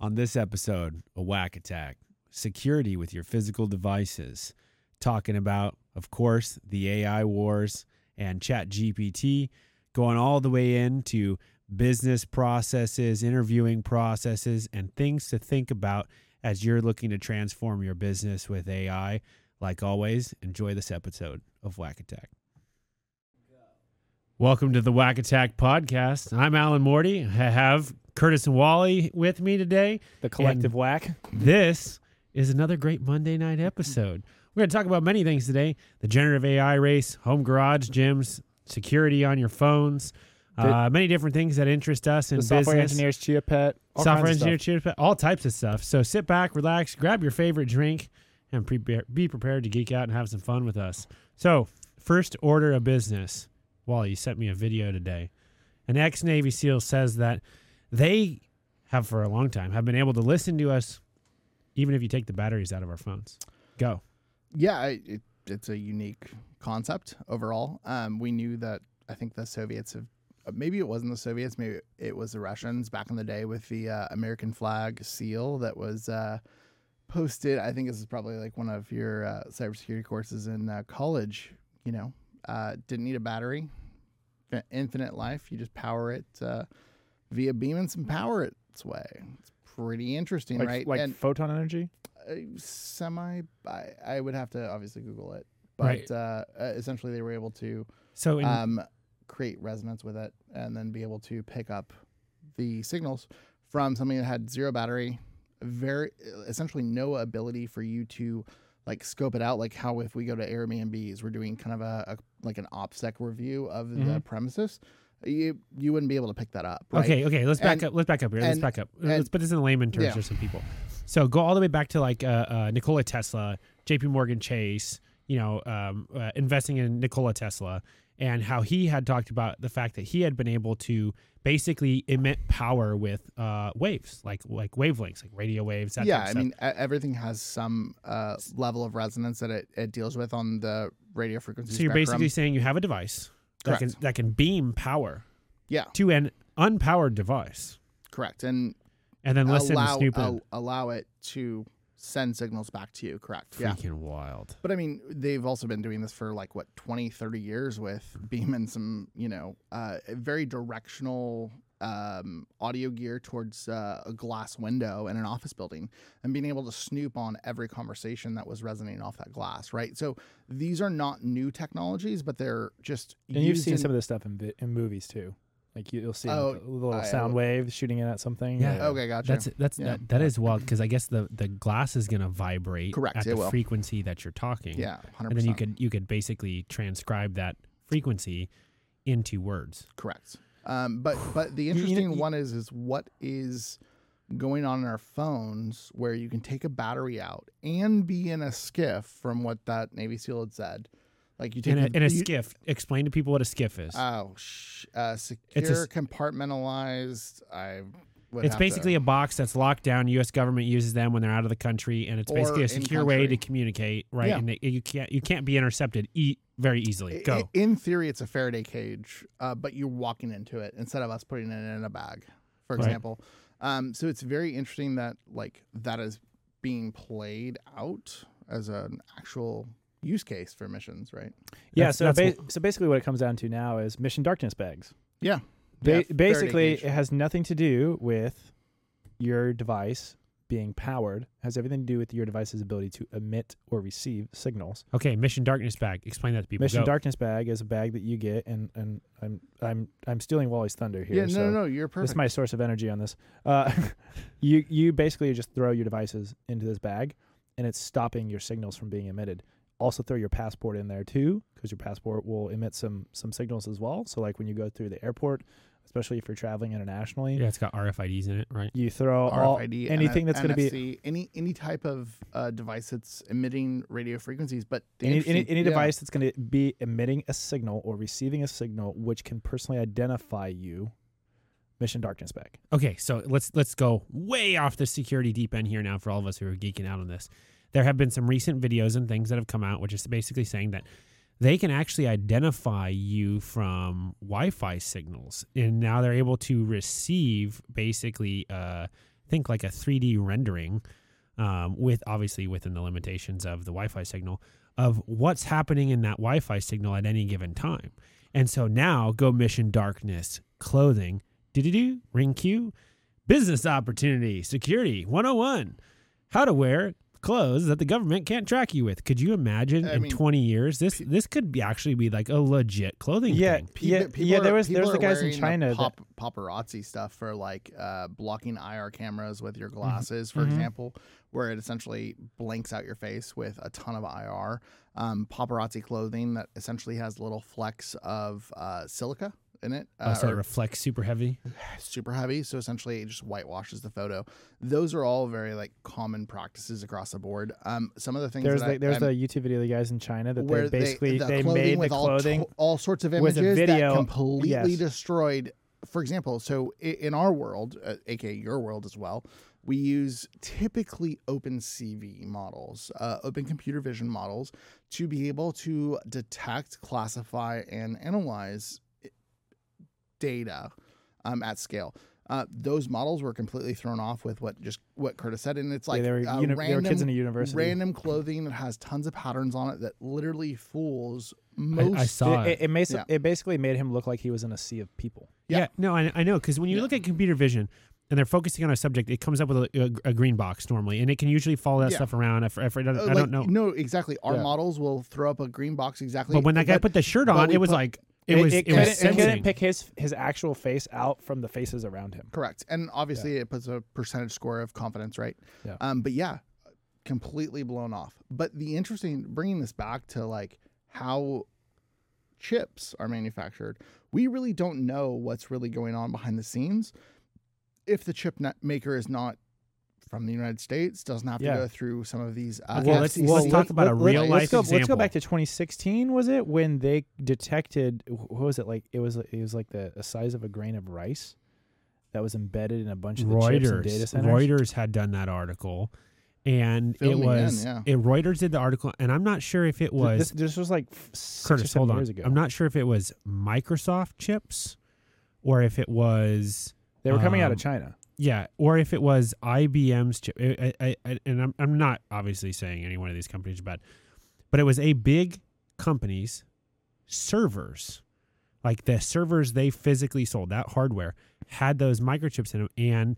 On this episode, a WAC Attack, security with your physical devices, talking about, of course, the AI wars and Chat GPT, going all the way into business processes, interviewing processes, and things to think about as you're looking to transform your business with AI. Like always, enjoy this episode of WAC Attack. Welcome to the WAC Attack podcast. I'm Alan Morty. I have Curtis and Wally with me today. The collective WAC. This is another great Monday night episode. We're going to talk about many things today the generative AI race, home garage gyms, security on your phones, uh, many different things that interest us in The software business. engineers, Chia Pet, all software engineer, stuff. cheers, all types of stuff. So sit back, relax, grab your favorite drink, and prepare, be prepared to geek out and have some fun with us. So, first order of business. Wally, you sent me a video today. An ex Navy SEAL says that they have for a long time have been able to listen to us even if you take the batteries out of our phones. Go. Yeah, it, it's a unique concept overall. Um, we knew that I think the Soviets have, uh, maybe it wasn't the Soviets, maybe it was the Russians back in the day with the uh, American flag seal that was uh, posted. I think this is probably like one of your uh, cybersecurity courses in uh, college. You know, uh, didn't need a battery, infinite life. You just power it via beam and some power its way. It's pretty interesting, like, right? like and photon energy. uh, semi I, I would have to obviously google it but Right. uh, uh, essentially they were able to So, in, um, create resonance with it and then be able to pick up the signals from something that had zero battery very essentially no ability for you to like scope it out like how if we go to airbnbs we're doing kind of a, a like an opsec review of the Mhm. premises you you wouldn't be able to pick that up right? Okay, okay, let's back And- up. Let's back up here. let's and- back up. and- let's put this in layman terms yeah. for some people. So go all the way back to like uh, uh, Nikola Tesla, J.P. Morgan Chase. You know, um, uh, investing in Nikola Tesla and how he had talked about the fact that he had been able to basically emit power with uh, waves, like like wavelengths, like radio waves. Yeah, I mean, everything has some uh, level of resonance that it, it deals with on the radio frequency so you're spectrum. basically saying you have a device that can that can beam power yeah, to an unpowered device, correct, and and then listen allow snoop al- allow it to send signals back to you. Correct. Yeah. Freaking wild. But I mean, they've also been doing this for like what 20, 30 years with beam and some, you know, uh, very directional um, audio gear towards uh, a glass window in an office building and being able to snoop on every conversation that was resonating off that glass, right? So these are not new technologies, but they're just And you've seen used some of this stuff in, vi- in movies too. Like you, you'll see Oh, like, a little I- sound wave shooting in at something. Yeah. Okay, gotcha. That's that's Yeah. that, that is wild because I guess the the glass is going to vibrate Correct, at the will. frequency that you're talking. yeah, 100%. and then you could you could basically transcribe that frequency into words. Correct. Um, but but the interesting you- one is is what is going on in our phones where you can take a battery out and be in a SCIF from what that Navy SEAL had said. Like you take In a, in a you- SCIF, explain to people what a SCIF is. Oh, sh- uh, It's a secure, compartmentalized. I. Would it's have basically to, a box that's locked down. U.S. government uses them when they're out of the country, and it's Or basically a in secure way to communicate, right? Yeah. And it, you can't you can't be intercepted e- very easily. Go. In theory, it's a Faraday cage, uh, but you're walking into it instead of us putting it in a bag, for Right. example. Um, so it's very interesting that like that is being played out as an actual use case for missions, right? Yeah. That's- so that's ba- so basically, what it comes down to now is mission darkness bags. Yeah. Ba- Yeah, basically, it has nothing to do with your device being powered. It has everything to do with your device's ability to emit or receive signals. Okay, mission darkness bag. Explain that to people. Mission Go. darkness bag is a bag that you get, and and I'm I'm I'm stealing Wally's thunder here. yeah, no, so no, no, you're perfect. This is my source of energy on this. Uh, you you basically just throw your devices into this bag, and it's stopping your signals from being emitted. Also, throw your passport in there too, because your passport will emit some some signals as well. So, like when you go through the airport, especially if you're traveling internationally, Yeah, it's got RFIDs in it, right? you throw all RFID, anything that's going to be any any type of uh, device that's emitting radio frequencies. But any any, any yeah, device that's going to be emitting a signal or receiving a signal which can personally identify you. Mission darkness bag. Okay, so let's let's go way off the security deep end here now for all of us who are geeking out on this. There have been some recent videos and things that have come out, which is basically saying that they can actually identify you from Wi-Fi signals, and now they're able to receive basically uh, think like a 3D rendering, um, with obviously within the limitations of the Wi-Fi signal of what's happening in that Wi-Fi signal at any given time. And so now go mission darkness clothing. Do do do ring Q, business opportunity security 101. How to wear clothes that the government can't track you with. Could you imagine I in mean, 20 years this this could be actually be like a legit clothing Yeah, thing. yeah, People- people yeah. There are- was there was people the guys in wearing the China. that- pop, paparazzi stuff for like uh, blocking IR cameras with your glasses, for Mhm. example, where it essentially blanks out your face with a ton of IR. Um, paparazzi clothing that essentially has little flecks of uh, silica in it, Oh, uh, so it reflects super heavy. super heavy. So essentially, it just whitewashes the photo. Those are all very like common practices across the board. Um, some of the things There's that the, I, there's I'm- the YouTube video of the guys in China that where they basically the they, clothing made the with all clothing. to- all, sorts of with a images video, that completely yes. destroyed. For example, so in our world, uh, aka your world as well, we use typically OpenCV models, uh, open computer vision models, to be able to detect, classify, and analyze i- data um, at scale. Uh, those models were completely thrown off with what just what Curtis said, and it's like yeah, they were, uh, uni- they were kids in a university. random clothing that has tons of patterns on it that literally fools most. I saw it, it. it, it, Yeah. it basically made him look like he was in a sea of people. Yeah, Yeah. no, I, I know because when you Yeah. look at computer vision and they're focusing on a subject, it comes up with a, a, a green box normally, and it can usually follow that Yeah. stuff around. I, I, I, don't, Uh, I don't know, No, exactly. Our Yeah. models will throw up a green box exactly. but when that guy put the shirt on, it was put- like it, was it, couldn't, was it couldn't pick his his actual face out from the faces around him. correct, and obviously it puts a percentage score of confidence, right? Yeah. Um, but yeah, completely blown off. But the interesting bringing this back to like how chips are manufactured, we really don't know what's really going on behind the scenes. If the chip net maker is not from the United States, doesn't have Yeah. to go through some of these. Uh, Well, let's- FCC let's talk about a let- real let's life go, Let's go back to 2016. Was it when they detected? What was it like? It was it was like the, the size of a grain of rice that was embedded in a bunch of the chips in data Reuters. centers. Reuters had done that article, and Fill it me in, was yeah. it, Reuters did the article, and I'm not sure if it was this, this was like f- six or Curtis. seven Hold on, years ago. I'm not sure if it was Microsoft chips, or if it was they were coming out of um, China. Yeah, or if it was IBM's chip, I, I, I, and I'm I'm not obviously saying any one of these companies are bad, but it was a big company's servers, like the servers they physically sold, that hardware had those microchips in them, and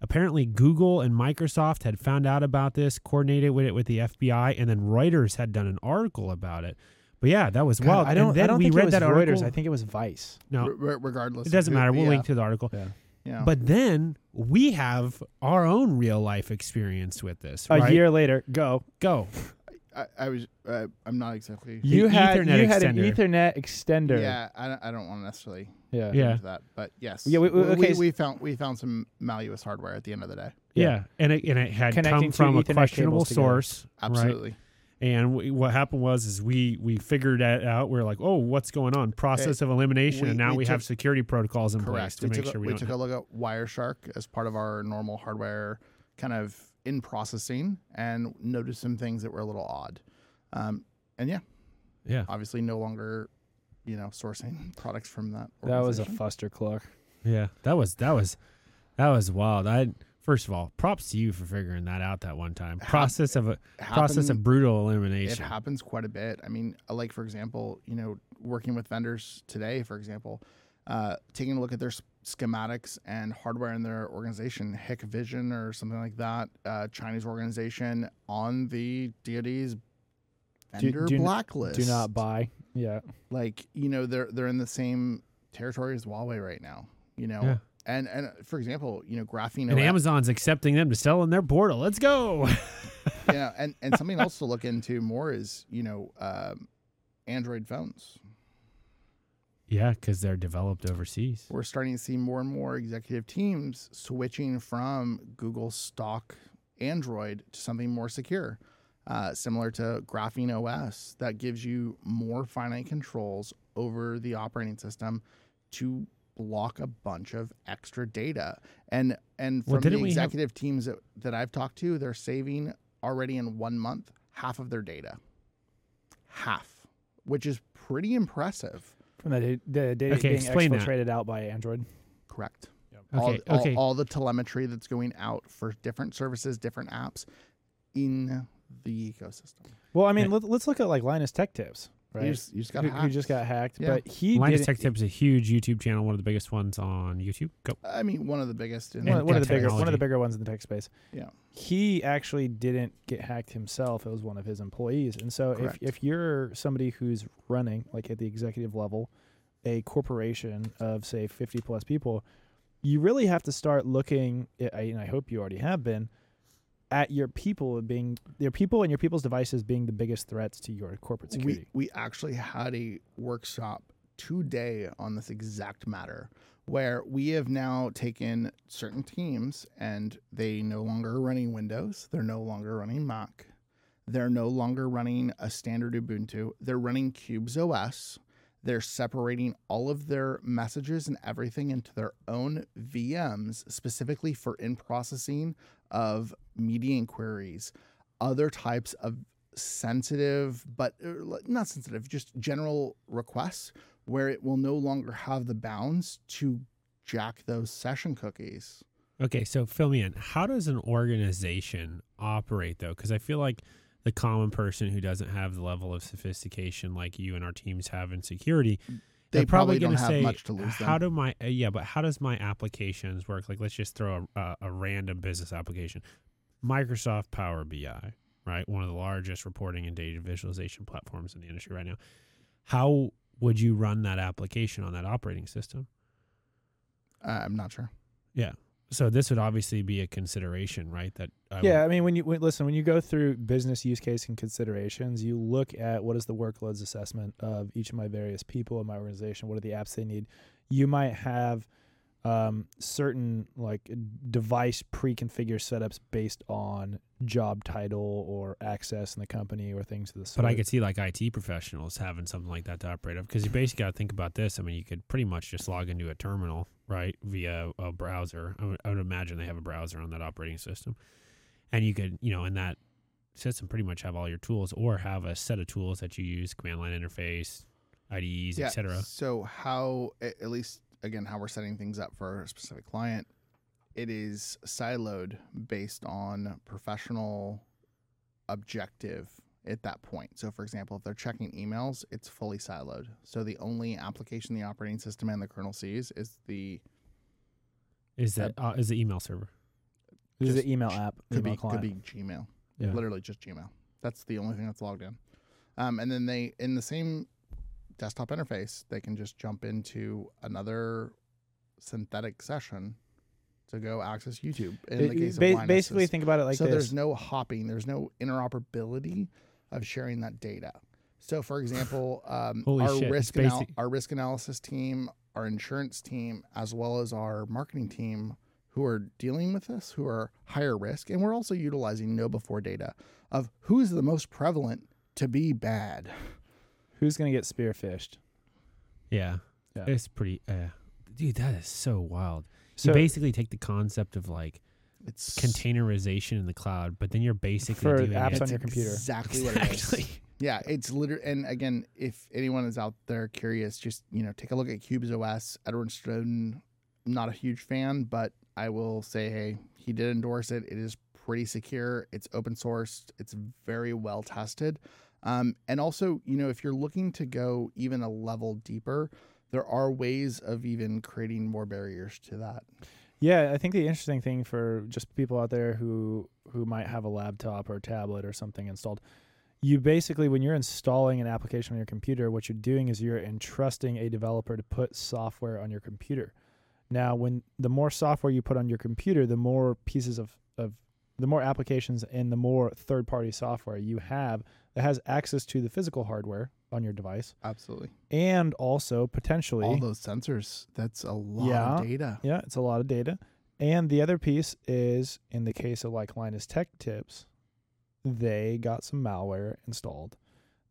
apparently Google and Microsoft had found out about this, coordinated with it with the FBI, and then Reuters had done an article about it. But yeah, that was God, wild. I don't. And then I don't we think read it was that Reuters. article. I think it was Vice. no, re- re- regardless. it doesn't who- matter. We'll yeah, link to the article. Yeah. Yeah. But then we have our own real life experience with this. A right? year later, go. Go. I, I was. Uh, I'm not exactly. You had Ethernet you had an. Ethernet extender. Yeah, I don't, I don't want to necessarily Yeah. get Yeah. into that, but yes. Yeah, we- we- okay, we, s- we found we found some malleous hardware at the end of the day. Yeah. Yeah. And it, and it had Connecting come two from a Ethernet questionable cables together. source. right? Absolutely. And we, what happened was is we we figured that out. We're like, oh, what's going on? Process of elimination, we- and now we we, have took- security protocols in place to we make took, sure a, we, we don't. took a look at Wireshark as part of our normal hardware kind of in processing and noticed some things that were a little odd. Um, and yeah, yeah, obviously no longer, you know, sourcing products from that. That was a organization. fuster cluck. yeah. That was that was that was wild. I first of all, props to you for figuring that out that one time. Process of a process of brutal elimination. it happens quite a bit. I mean, uh, like for example, you know, working with vendors today, for example, uh, taking a look at their schematics and hardware in their organization, Hikvision or something like that, uh, Chinese organization on the DoD's Do- vendor do n- blacklist. Do not buy. Yeah. like you know they're they're in the same territory as Huawei right now. You know, Yeah. And and for example, you know, graphene and Amazon's accepting them to sell in their portal. Let's go. yeah, and and something else to look into more is you know um, Android phones. yeah, because they're developed overseas. We're starting to see more and more executive teams switching from Google stock Android to something more secure, uh, similar to Graphene OS, that gives you more finite controls over the operating system to block a bunch of extra data. And and Well, from the didn't have- executive teams that, that I've talked to, they're saving already in one month half of their data. Half, which is pretty impressive. From the, da- the data Okay, being explain that. exfiltrated out by Android. Correct. all, Okay, all, okay. all the telemetry that's going out for different services, different apps in the ecosystem. Well, I mean, Yeah. let, let's look at like Linus Tech Tips, right? You just, you just got who, who hacked. just got hacked, Yeah. but he Linus didn't- Tech Tips is a huge YouTube channel, one of the biggest ones on YouTube. Go. I mean, one of the biggest. In one, one of the bigger one of the bigger ones in the tech space. Yeah. He actually didn't get hacked himself. It was one of his employees. And so if, Correct. if you're somebody who's running like at the executive level a corporation of say 50 plus people, you really have to start looking I- and I hope you already have been at your people being your people and your people's devices being the biggest threats to your corporate security. We we actually had a workshop today on this exact matter where we have now taken certain teams and they no longer are running Windows, they're no longer running Mac, they're no longer running a standard Ubuntu, they're running Qubes OS. They're separating all of their messages and everything into their own VMs specifically for in processing of media inquiries, other types of sensitive, but uh, not sensitive, just general requests where it will no longer have the bounds to jack those session cookies. Okay, so fill me in. How does an organization operate though? Because I feel like the common person who doesn't have the level of sophistication like you and our teams have in security, They they're probably, probably don't going to have say, much to lose "How then." do my uh, yeah?" But how does my applications work? Like, let's just throw a, a, a random business application, Microsoft Power BI, right? One of the largest reporting and data visualization platforms in the industry right now. How would you run that application on that operating system? Uh, I'm not sure. So this would obviously be a consideration, right? That I would- Yeah, I mean, when you when, listen, when you go through business use case and considerations, you look at what is the workloads assessment of each of my various people in my organization. What are the apps they need? You might have um, certain like device pre-configured setups based on job title or access in the company or things of the sort. But I could see like IT professionals having something like that to operate up because you basically got to think about this. I mean, you could pretty much just log into a terminal, right, via a browser. I would, I would imagine they have a browser on that operating system, and you could, you know, in that system, pretty much have all your tools or have a set of tools that you use, command line interface, IDEs, etc. So how, at least again, how we're setting things up for a specific client, it is siloed based on professional objective at that point. So, for example, if they're checking emails, it's fully siloed. So the only application the operating system and the kernel sees is the Is that uh, is the email server? this is the email app, could email be client. could be Gmail. Yeah. literally just Gmail. That's the only thing that's logged in. Um, and then they, in the same desktop interface, they can just jump into another synthetic session to go access YouTube. In the case ba- of Linus, basically, think about it like so this. there's no hopping, there's no interoperability of sharing that data. So, for example, um, our shit, risk anal- our risk analysis team, our insurance team, as well as our marketing team, who are dealing with this, who are higher risk, and we're also utilizing KnowBe4 data of who's the most prevalent to be bad. Who's going to get spearphished? Yeah, Yeah. it's pretty. Uh, dude, that is so wild. So you basically take the concept of like It's containerization in the cloud, but then you're basically For doing apps it. on your computer. Exactly what it is. Exactly. Yeah, it's literally, and again, if anyone is out there curious, just you know, take a look at Qubes OS. Edward Snowden, not a huge fan, but I will say, hey, he did endorse it. It is pretty secure. It's open sourced. It's very well tested. Um, and also, you know, if you're looking to go even a level deeper, there are ways of even creating more barriers to that. Yeah, I think the interesting thing for just people out there who who might have a laptop or tablet or something installed, you basically when you're installing an application on your computer, what you're doing is you're entrusting a developer to put software on your computer. Now, when the more software you put on your computer, the more pieces of of the more applications and the more third-party software you have that has access to the physical hardware on your device Absolutely. and also potentially All those sensors, that's a lot Yeah. of data. Yeah, it's a lot of data. And the other piece is in the case of like Linus Tech Tips, they got some malware installed.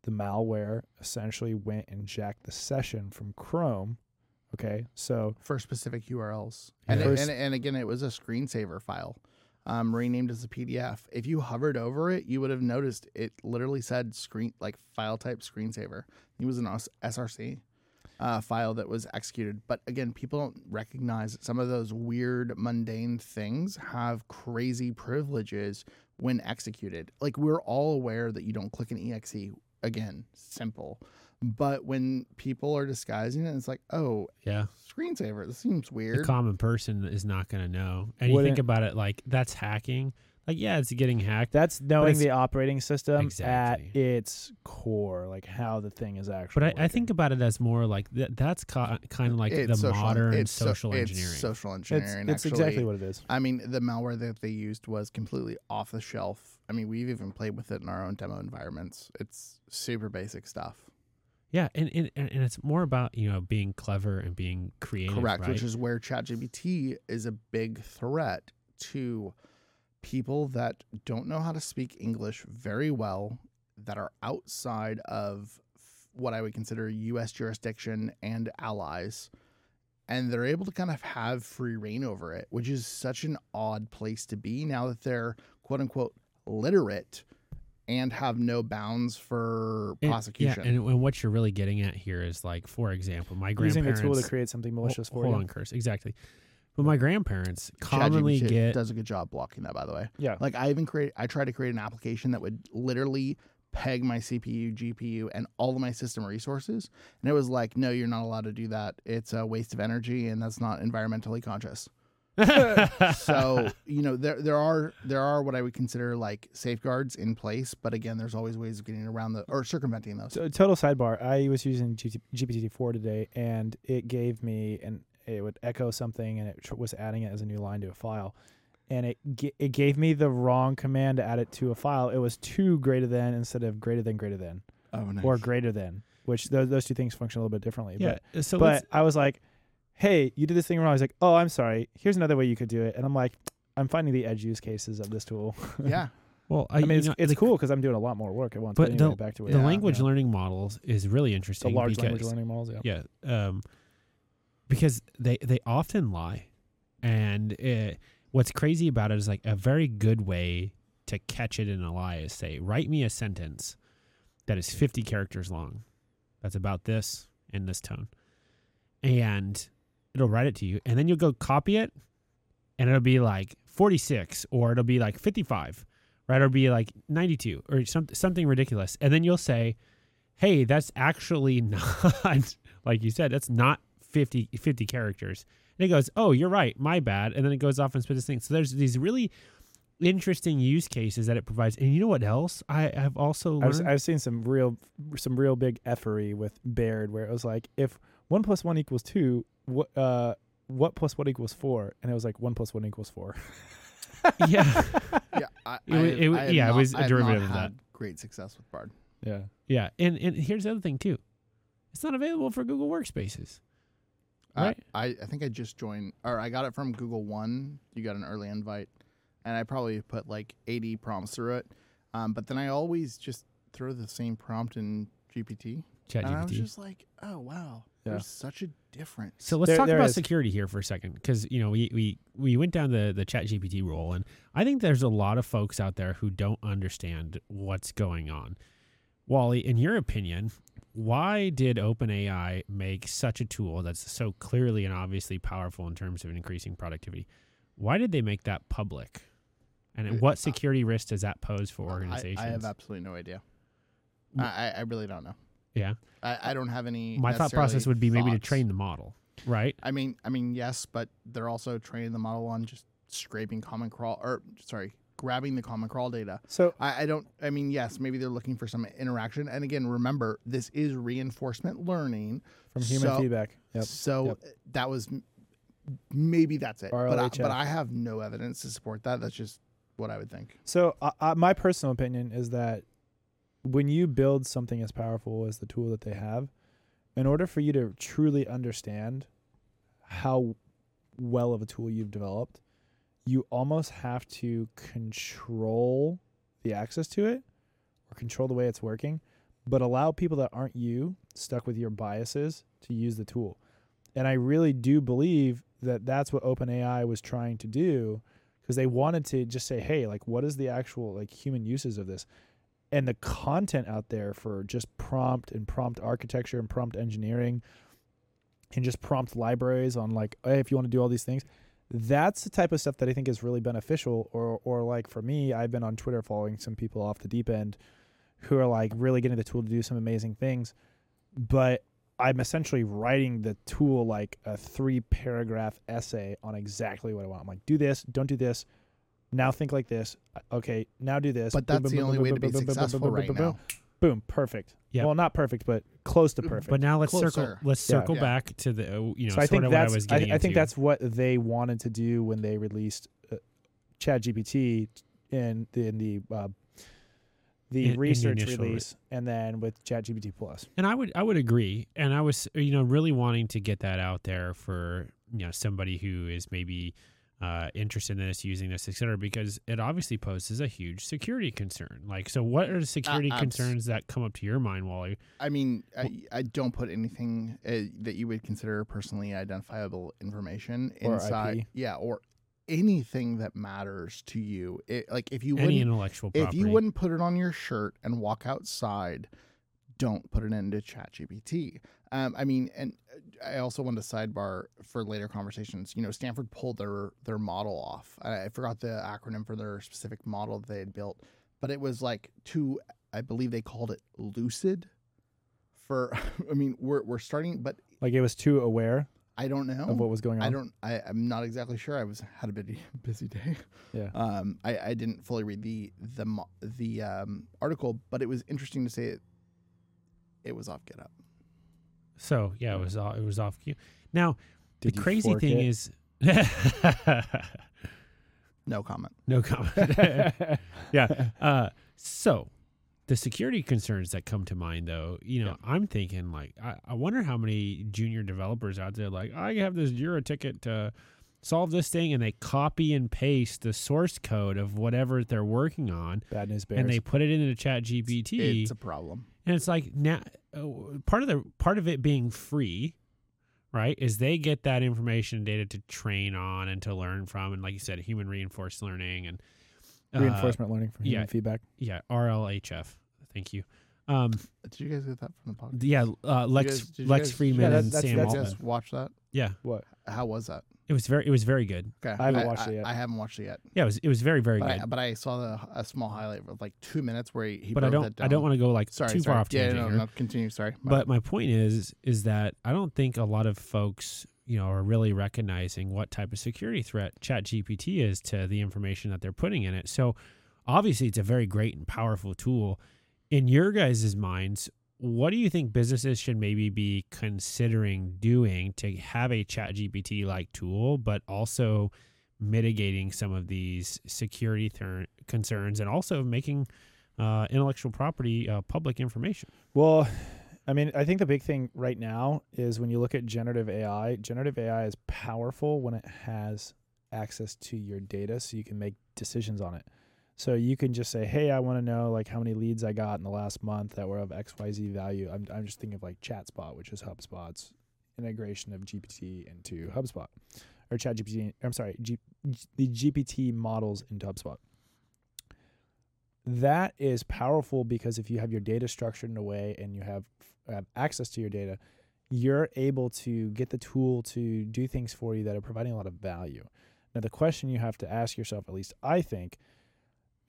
The malware essentially went and jacked the session from Chrome. Okay, so for specific URLs. And, it- First- and and again, it was a screensaver file, um, renamed as a PDF. If you hovered over it, you would have noticed it literally said screen like file type screensaver. It was an SRC. uh, file that was executed. But again, people don't recognize that some of those weird, mundane things have crazy privileges when executed. Like we're all aware that you don't click an exe. Again, simple. But when people are disguising it, it's like, oh, Yeah. Screensaver. This seems The weird. common person is not going to know. And you Wouldn't- think about it like that's hacking. Like, yeah, it's getting hacked. That's knowing it's- the operating system Exactly. at its core, like how the thing is actually. But I, I think about it as more like th- that's ca- kind of like It's the social- modern it's so- social it's engineering. social it's, engineering. it's actually. exactly what it is. I mean, the malware that they used was completely off the shelf. I mean, we've even played with it in our own demo environments. It's super basic stuff. Yeah, and, and and it's more about you know being clever and being creative. Correct, right? which is where ChatGPT is a big threat to people that don't know how to speak English very well, that are outside of what I would consider U.S. jurisdiction and allies, and they're able to kind of have free reign over it, which is such an odd place to be now that they're quote unquote literate and have no bounds for And- prosecution. Yeah, and, and what you're really getting at here is like, for example, my grandparents Using the grandparents tool to create something malicious Hol- for hold you. on, curse exactly. But my grandparents commonly ChatGPT get does a good job blocking that, by the way. Yeah. Like I even create, I tried to create an application that would literally peg my CPU, GPU, and all of my system resources, and it was like, no, you're not allowed to do that. It's a waste of energy, and that's not environmentally conscious. So you know, there there are there are what I would consider like safeguards in place, but again, there's always ways of getting around the or circumventing those. So, total sidebar. I was using GPT four today, and it gave me and it would echo something, and it tr- was adding it as a new line to a file, and it ga- it gave me the wrong command to add it to a file. It was two greater than instead of greater than greater than Oh, nice. or greater than, which those those two things function a little bit differently. yeah. But So but I was like, hey, you did this thing wrong. I was like, oh, I'm sorry. Here's another way you could do it, and I'm like. I'm finding the edge use cases of this tool. yeah, well, I, I mean, it's, know, it's the, cool because I'm doing a lot more work at once. But But, the- back to it. The Yeah, language yeah. learning models is really interesting. the large because, language learning models. Yeah. Yeah, um, because they they often lie, and it, what's crazy about it is like a very good way to catch it in a lie is say, write me a sentence that is fifty characters long, that's about this in this tone, and it'll write it to you, and then you'll go copy it, and it'll be like forty six, or it'll be like fifty five, right, or it'll be like ninety two, or some, something ridiculous, and then you'll say hey, that's actually not, like you said, that's not 50, 50 characters. And it goes, oh, you're right, my bad. And then it goes off and spits this thing. So there's these really interesting use cases that it provides. And you know what else I have also I've. I've seen some real some real big effery with Bard where it was like if one plus one equals two, what uh what plus what equals four, and it was like one plus one equals four. yeah. yeah, I, It wa- I- it I have yeah, it not- was a I have not derivative of that. Great success with Bard. Yeah, Yeah. And, and here's the other thing, too it's not available for Google Workspaces. Right. I, I, I think I just joined, or I got it from Google One. You got an early invite, and I probably put like 80 prompts through it. Um, but then I always just throw the same prompt in GPT, Chat and I was just like, oh wow, Yeah. there's such a difference. So let's There- talk there about is. security here for a second, because you know we, we we went down the the Chat GPT role, and I think there's a lot of folks out there who don't understand what's going on. Wally, in your opinion, why did OpenAI make such a tool that's so clearly and obviously powerful in terms of increasing productivity? Why did they make that public? And Uh, what security risk does that pose for organizations? I, have absolutely no idea. I, I, I really don't know. Yeah, I, I don't have any. my thought process would be maybe to thoughts. train the model, right? I mean, I mean, yes, but they're also training the model on just scraping common crawl, or sorry, grabbing the common crawl data. so I, I don't. I mean, yes, maybe they're looking for some interaction. And again, remember, this is reinforcement learning. from human So- feedback. Yep. So Yep. that was maybe that's it. But I, but I have no evidence to support that. That's just what I would think. So uh, uh, my personal opinion is that when you build something as powerful as the tool that they have, in order for you to truly understand how well of a tool you've developed, you almost have to control the access to it or control the way it's working, but allow people that aren't you stuck with your biases to use the tool. And I really do believe that that's what OpenAI was trying to do because they wanted to just say, hey, like, what is the actual like human uses of this? And the content out there for just prompt and prompt architecture and prompt engineering and just prompt libraries on like, hey, if you want to do all these things. That's the type of stuff that I think is really beneficial. Or, or like for me, I've been on Twitter following some people off the deep end who are like really getting the tool to do some amazing things. But I'm essentially writing the tool like a three paragraph essay on exactly what I want. I'm like, do this, don't do this. Now think like this. Okay, now do this. But Boom, that's boom, the boom, only boom, way boom, to be successful boom, boom, right boom, boom. now. Boom, perfect. Yeah. Well, not perfect, but close to perfect. But now let's circle. Let's circle Yeah. back to the uh, you know so I think of what I that's was I, getting I think that's what they wanted to do when they released uh, ChatGPT in the in the uh, the In- in the research re- release, and then with ChatGPT Plus. And I would I would agree. And I was you know really wanting to get that out there for you know somebody who is maybe uh, interested in this, using this, et cetera, because it obviously poses a huge security concern. Like, so what are the security abs- concerns that come up to your mind, Wally? I mean, I, I don't put anything uh, that you would consider personally identifiable information Or inside. IP. Yeah, or anything that matters to you. It, like if you Any wouldn't, if you wouldn't put it on your shirt and walk outside, don't put it into ChatGPT. Um, I mean, and uh, I also want to sidebar for later conversations. You know, Stanford pulled their their model off. I, I forgot the acronym for their specific model that they had built, but it was like too. I believe they called it lucid. For, I mean, we're we're starting, but Like it was too aware I don't know. of what was going on. I don't. I, I'm not exactly sure. I was had a busy busy day. Yeah. Um. I, I didn't fully read the the the um article, but it was interesting to say it. It was off GitHub. So yeah, it was all, it was off cue. Now Did the crazy thing it? is. No comment. no comment. yeah. Uh, so the security concerns that come to mind, though, you know, Yeah. I'm thinking like, I, I wonder how many junior developers out there like, I have this Jira ticket to solve this thing, and they copy and paste the source code of whatever they're working on, Bad news bears. and they put it into the Chat GPT, It's a problem. and it's like now part of the part of it being free. Right, is they get that information and data to train on and to learn from, and like you said, human reinforced learning and uh, reinforcement learning from human yeah. feedback. yeah, RLHF. Thank you. Um, Did you guys get that from the podcast? yeah, uh, Lex guys- Lex guys- Fridman Yeah, that- and that's- Sam that's- Altman. guys watch that? Yeah, What? How was that? It was very it was very good. Okay, I haven't watched it yet. I, haven't watched it yet. Yeah, it was it was very very But good. I, but I saw the, a small highlight of like two minutes where he, he but I broke don't that I don't want to go like Sorry, too sorry. far off yeah, tangent no, here. no, continue. Sorry, My But my point is is that I don't think a lot of folks you know are really recognizing what type of security threat ChatGPT is to the information that they're putting in it. So obviously it's a very great and powerful tool. In your guys' minds, what do you think businesses should maybe be considering doing to have a ChatGPT like tool, but also mitigating some of these security concerns and also making uh, intellectual property uh, public information? Well, I mean, I think the big thing right now is when you look at generative AI, generative AI is powerful when it has access to your data so you can make decisions on it. So you can just say, "Hey, I want to know like how many leads I got in the last month that were of XYZ value." I'm I'm just thinking of like ChatSpot, which is HubSpot's integration of GPT into HubSpot or ChatGPT. I'm sorry, G, the GPT models into HubSpot that is powerful because if you have your data structured in a way and you have, have access to your data, you're able to get the tool to do things for you that are providing a lot of value. Now, the question you have to ask yourself, at least I think,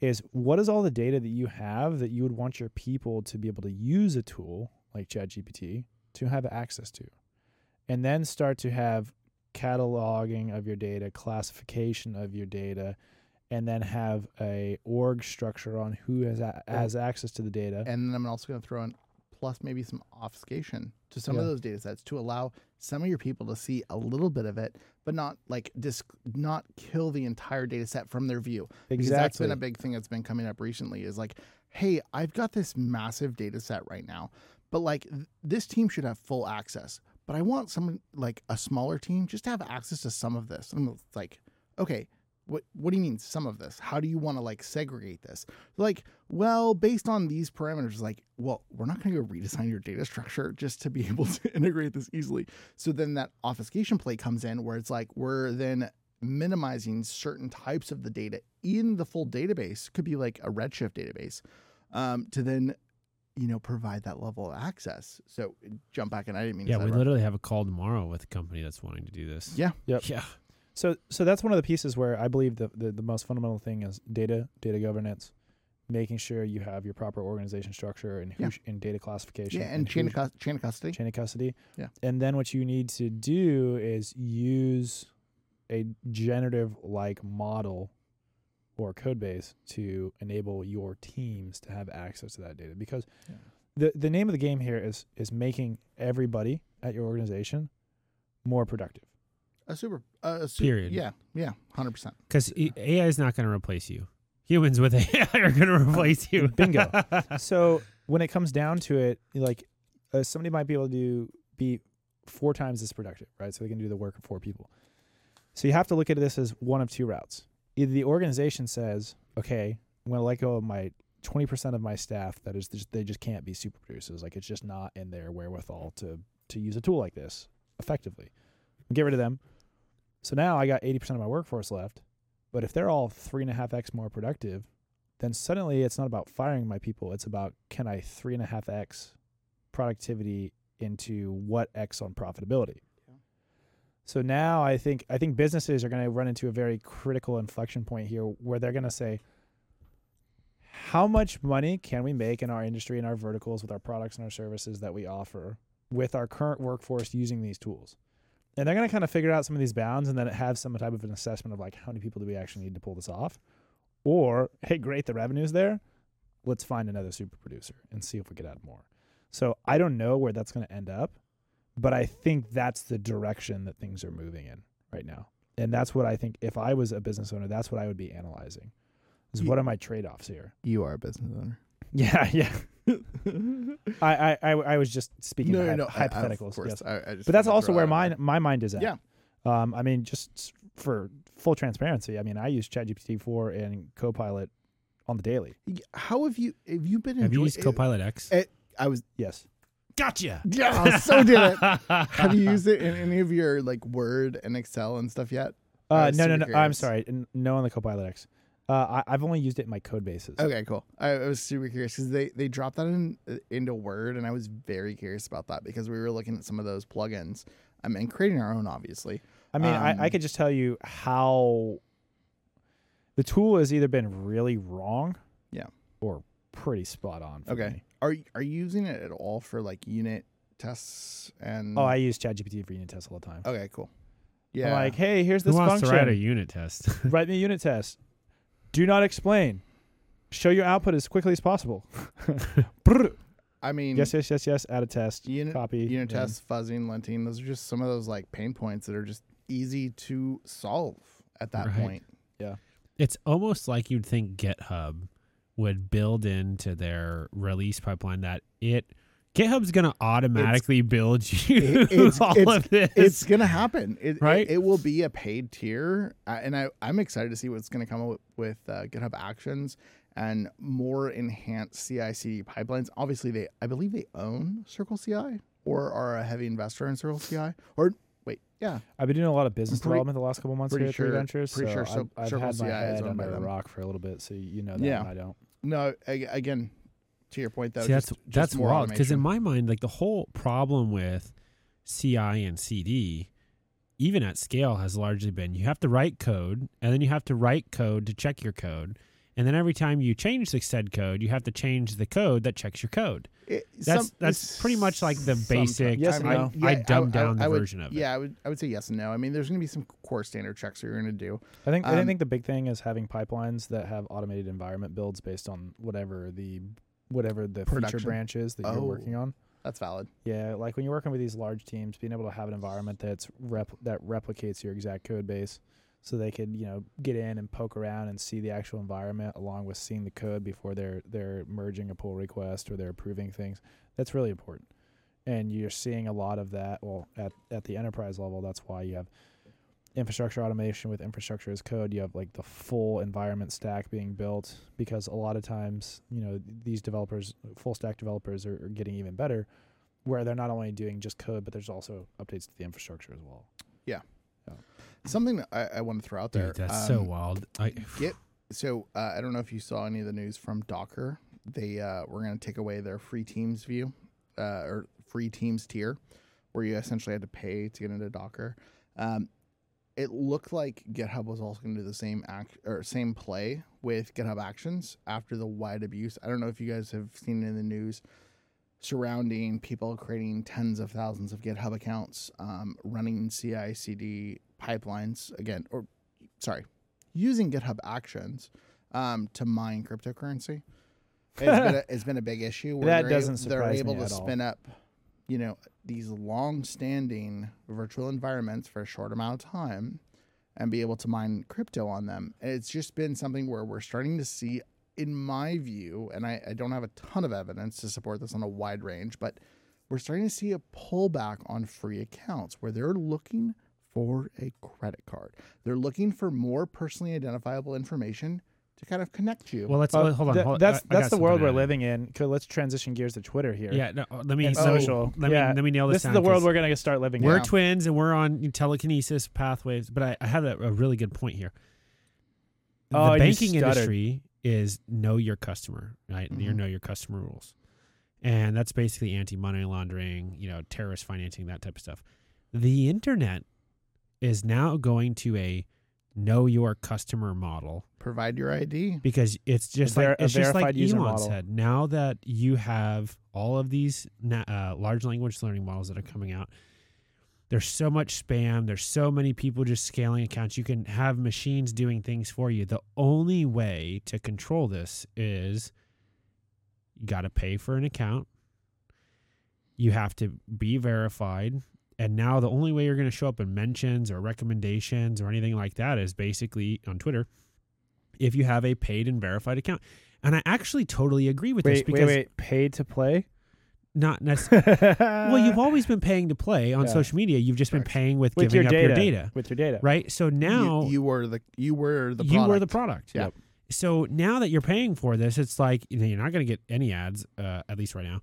is what is all the data that you have that you would want your people to be able to use a tool like ChatGPT to have access to? And then start to have cataloging of your data, classification of your data, and then have a org structure on who has a- has access to the data. and then I'm also going to throw in plus maybe some obfuscation to some of those data sets to allow some of your people to see a little bit of it, but not like dis- not kill the entire data set from their view. Because that's been a big thing that's been coming up recently is like, hey, I've got this massive data set right now, but like th- this team should have full access. But I want someone like a smaller team just to have access to some of this. And it's like, okay, what what do you mean some of this? How do you want to like segregate this? Like, well, based on these parameters, like, well, we're not going to go redesign your data structure just to be able to integrate this easily. So then that obfuscation play comes in where it's like we're then minimizing certain types of the data in the full database. Could be like a Redshift database, um, to then you know, provide that level of access. So jump back, and I didn't mean Yeah, to we sidebar. literally have a call tomorrow with a company that's wanting to do this. Yeah. Yep. Yeah. So so that's one of the pieces where I believe the, the, the most fundamental thing is data, data governance, making sure you have your proper organization structure and who Yeah. sh- and data classification. yeah, and chain who of, cus- chain of custody. chain of custody. Yeah. And then what you need to do is use a generative like model or code base to enable your teams to have access to that data because Yeah. the the name of the game here is is making everybody at your organization more productive. A super, uh, a su- Period. Yeah, yeah, hundred percent. Because AI is not going to replace you. Humans with AI are going to replace you. Bingo. so when it comes down to it, like uh, somebody might be able to do, be four times as productive, right? So they can do the work of four people. So you have to look at this as one of two routes. Either the organization says, okay, I'm going to let go of my 20% of my staff that is just, they just can't be super producers. Like it's just not in their wherewithal to to use a tool like this effectively. Get rid of them. So now I got 80% of my workforce left. But if they're all three and a half X more productive, then suddenly it's not about firing my people. It's about can I three and a half X productivity into what X on profitability. Yeah. So now I think I think businesses are going to run into a very critical inflection point here where they're going to say, how much money can we make in our industry and our verticals with our products and our services that we offer with our current workforce using these tools? And they're going to kind of figure out some of these bounds and then have some type of an assessment of like how many people do we actually need to pull this off? Or, hey, great, the revenue's there. Let's find another super producer and see if we could add more. So I don't know where that's going to end up, but I think that's the direction that things are moving in right now. And that's what I think if I was a business owner, that's what I would be analyzing. Is Ye- what are my trade offs here? You are a business owner. Yeah, yeah. I, I, I, I was just speaking no, of no, hy- no. I- I- hypotheticals. of course. yes. I, I just But that's also where my there. my mind is at. Yeah. Um, I mean, just for full transparency, I mean, I use ChatGPT four and Copilot on the daily. How have you? Have you been? Have you enjoy- used Copilot X? it- I was. Yes. Gotcha. Yeah, so did it. Have you used it in any of your like Word and Excel and stuff yet? Uh, was no, no, no. I'm sorry. No on the Copilot X. Uh, I, I've only used it in my code bases. Okay, cool. I, I was super curious because they they dropped that in into Word, and I was very curious about that because we were looking at some of those plugins, um, and creating our own, obviously. I mean, I, I Um, could just tell you how the tool has either been really wrong, Yeah. or pretty spot on. For Okay. me. Are are you using it at all for like unit tests and? Oh, I use ChatGPT for unit tests all the time. Okay, cool. I'm Yeah. like, hey, here's Who this wants function. to write a unit test? write me a unit test. Do not explain. Show your output as quickly as possible. I mean, yes, yes, yes, yes. Add a test. unit copy. unit done. tests, fuzzing, linting. Those are just some of those like pain points that are just easy to solve at that Right. point. Yeah. It's almost like you'd think GitHub would build into their release pipeline that it GitHub's going to automatically build you It- it's- all it's- of this. It's gonna happen, it, Right? It, it will be a paid tier, uh, and I I'm excited to see what's gonna come up with uh, GitHub Actions and more enhanced CI/CD pipelines. Obviously, they I believe they own Circle CI or are a heavy investor in Circle CI. Or wait, yeah, I've been doing a lot of business pretty- development the last couple months pretty here at sure- Three Ventures. pretty so sure Cir- I've, I've Circle had my CI is head under a rock for a little bit, so you know that Yeah. and I don't. no, again, to your point though, See, that's just, just that's more wild because in my mind, like the whole problem with CI and CD, even at scale, has largely been you have to write code, and then you have to write code to check your code, and then every time you change the said code, you have to change the code that checks your code. It- That's some- that's pretty much like the basic. Yes and I, no. I Yeah, dumbed I- down the I would- version of it. Yeah, I would I would say yes and no. I mean, there's going to be some core standard checks that you're going to do. I think I Um, think the big thing is having pipelines that have automated environment builds based on whatever the whatever the feature Production. branch is that you're Oh. working on. That's valid. Yeah, like when you're working with these large teams, being able to have an environment that's rep that replicates your exact code base, so they could you know get in and poke around and see the actual environment along with seeing the code before they're they're merging a pull request or they're approving things. That's really important, and you're seeing a lot of that. Well, at at the enterprise level, that's why you have infrastructure automation with infrastructure as code. You have like the full environment stack being built because a lot of times, you know, these developers, full stack developers, are, are getting even better, where they're not only doing just code, but there's also updates to the infrastructure as well. Yeah. Something that I, I want to throw out there. Dude, that's so um, wild. I, Git. So uh, I don't know if you saw any of the news from Docker they uh, were going to take away their free teams view uh, or free teams tier, where you essentially had to pay to get into Docker. Um, it looked like GitHub was also going to do the same act or same play with GitHub Actions after the wide abuse. I don't know if you guys have seen it in the news surrounding people creating tens of thousands of GitHub accounts, um, running CI/CD pipelines again, or sorry, using GitHub Actions um, to mine cryptocurrency. It's been a, it's been a big issue. Where That doesn't they're surprise able me to at all. spin up, you know, these long-standing virtual environments for a short amount of time, and be able to mine crypto on them. It's just been something where we're starting to see, in my view, and I, I don't have a ton of evidence to support this on a wide range, but we're starting to see a pullback on free accounts where they're looking for a credit card. They're looking for more personally identifiable information to kind of connect you. Well, let's Uh, hold on. th- hold- that's I- I the world we're living in. let's transition gears to Twitter here. Yeah, no, let me And let me- social. Yeah. let me nail this, this is the world we're gonna start living in. We're in. twins and we're on telekinesis pathways. But I, I had a, a really good point here. The Oh, you banking industry is know your customer, right? You Mhm. know your customer rules, and that's basically anti money laundering, you know, terrorist financing, that type of stuff. The internet is now going to a know your customer model Provide your ID. because it's just ver- like it's just like verified Elon model. said. Now that you have all of these na- uh, large language learning models that are coming out, there's so much spam. There's so many people just scaling accounts. You can have machines doing things for you. The only way to control this is you got to pay for an account. You have to be verified. And now the only way you're going to show up in mentions or recommendations or anything like that is basically on Twitter if you have a paid and verified account. And I actually totally agree with this because wait, wait. Paid to play? not necessarily. well, you've always been paying to play on Yeah. social media. You've just been paying with, with giving your up data. your data, With your data. right? So now you, you were the you were the you product. were the product. Yeah. Yep. So now that you're paying for this, it's like you know, you're not going to get any ads, uh, at least right now.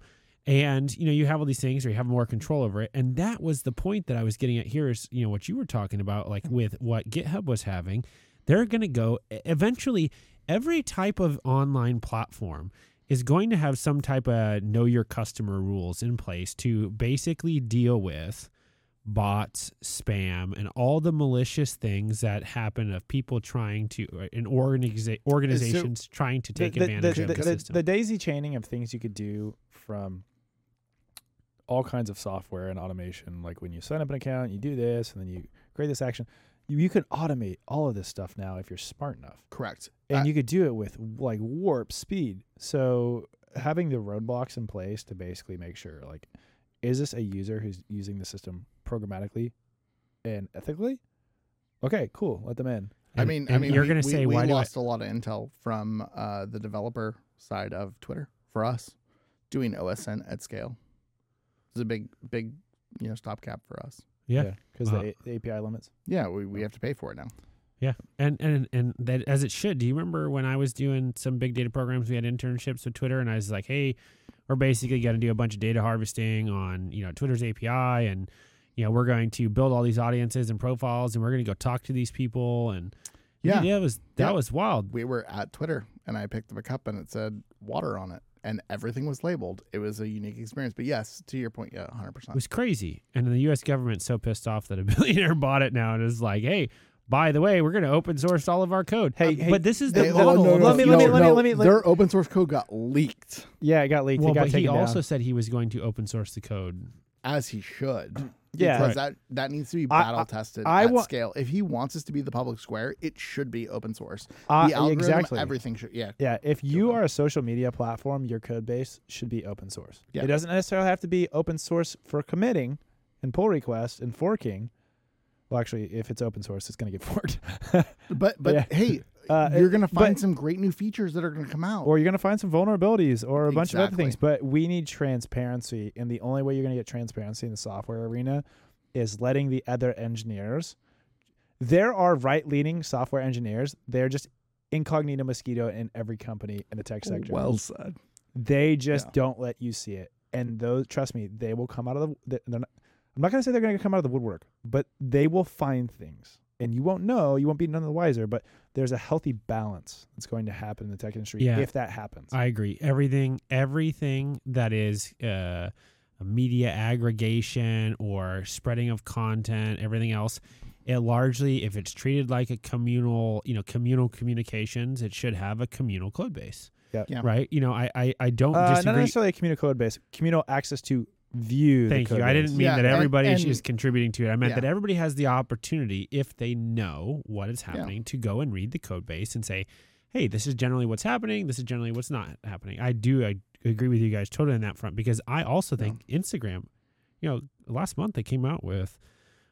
And you know you have all these things, or you have more control over it. And that was the point that I was getting at here. Is you know what you were talking about, like with what GitHub was having. They're going to go eventually. Every type of online platform is going to have some type of know your customer rules in place to basically deal with bots, spam, and all the malicious things that happen of people trying to uh, and organiza- organizations trying to take the, advantage the, of the, the, the, the daisy chaining of things you could do from all kinds of software and automation. Like when you sign up an account, you do this, and then you create this action. You, you can automate all of this stuff now if you're smart enough, correct. and Uh, you could do it with like warp speed. So having the roadblocks in place to basically make sure, like, is this a user who's using the system programmatically and ethically? Okay, cool. Let them in. I mean, I mean, you're going to say we why do I? lost a lot of intel from uh, the developer side of Twitter for us doing OSINT at scale. It's a big, big, you know, stopgap for us. Yeah. because Uh, the, the API limits. Yeah, we, we have to pay for it now. Yeah, and and and that as it should. Do you remember when I was doing some big data programs? We had internships with Twitter, and I was like, "Hey, we're basically going to do a bunch of data harvesting on you know Twitter's API, and you know we're going to build all these audiences and profiles, and we're going to go talk to these people." And Yeah. yeah, it was that Yeah. was wild. We were at Twitter, and I picked up a cup, and it said water on it, and everything was labeled. It was a unique experience. But yes, to your point, yeah, 100%. It was crazy, and the U.S. government's so pissed off that a billionaire bought it now, and is like, "Hey." By the way, we're going to open source all of our code. Hey, Um, hey, but this is the They- model. no, no, let me- let me- let me- let me- let- Their open source code got leaked, Yeah, it got leaked. well, it got but he taken also down. said he was going to open source the code. as he should. Yeah. because Right. that that needs to be I- I- battle tested I at wa- scale. If he wants us to be the public square, it should be open source. Uh, the algorithm, exactly. everything should. Yeah, Yeah, if you are a social media platform, your code base should be open source. Yeah. It doesn't necessarily have to be open source for committing and pull requests and forking. Well, actually, if it's open source, it's going to get forked. but but Yeah. hey, Uh, you're gonna find but- some great new features that are gonna come out. or you're going to find some vulnerabilities or a bunch of other things. But we need transparency, and the only way you're going to get transparency in the software arena is letting the other engineers. There are right-leaning software engineers. They're just incognito mosquito in every company in the tech sector. well said. They just Yeah. don't let you see it. And those, trust me, they will come out of the. They're not, I'm not going to say they're going to come out of the woodwork, but they will find things. and you won't know, you won't be none the wiser. But there's a healthy balance that's going to happen in the tech industry Yeah. if that happens. I agree. Everything, everything that is uh, media aggregation or spreading of content, everything else, it largely, if it's treated like a communal, you know, communal communications, it should have a communal code base, Yep. Yeah. right? You know, I, I, I don't uh, not necessarily a communal code base, communal access to view. Thank code you. I didn't mean Yeah, that everybody and- is contributing to it. I meant Yeah. that everybody has the opportunity, if they know what is happening, to go and read the code base and say, "Hey, this is generally what's happening. This is generally what's not happening." I do. I agree with you guys totally on that front because I also Yeah. think Instagram. You know, last month they came out with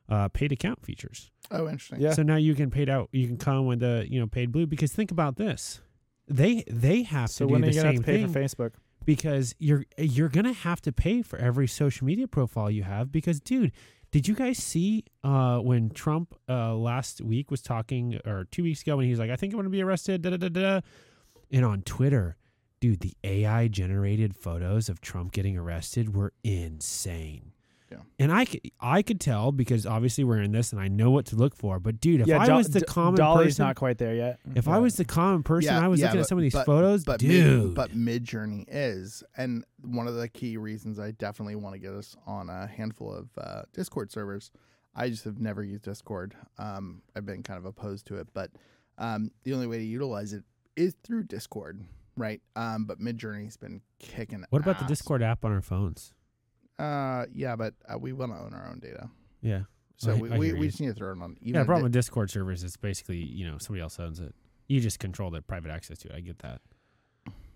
uh, paid account features. Oh, interesting. Yeah. So now you can paid out. You can come with the you know paid blue because think about this. They they have So to when do are the you gonna have same to pay thing for Facebook? Because you're you're gonna have to pay for every social media profile you have because dude did you guys see uh when trump uh last week was talking or two weeks ago when he was like i think i'm gonna be arrested da da da da and on twitter dude the ai generated photos of trump getting arrested were insane Yeah. and I could, I could tell because obviously we're in this and I know what to look for. But dude, if yeah, I Do- was the common DALL-E's person, not quite there yet. if I was the common person, Yeah, I was yeah, looking at some of these but- photos, but dude. Mid, but Midjourney is, and one of the key reasons I definitely want to get us on a handful of uh, Discord servers. I just have never used Discord. Um, I've been kind of opposed to it, but um, the only way to utilize it is through Discord, right? Um, but Midjourney's been kicking. what about the. Discord app on our phones? Uh, yeah, but uh, we want to own our own data, Yeah. so I- we, I we, we just need to throw it on. Even Yeah, the problem the- with Discord servers is basically, you know, somebody else owns it. You just control the private access to it. I get that.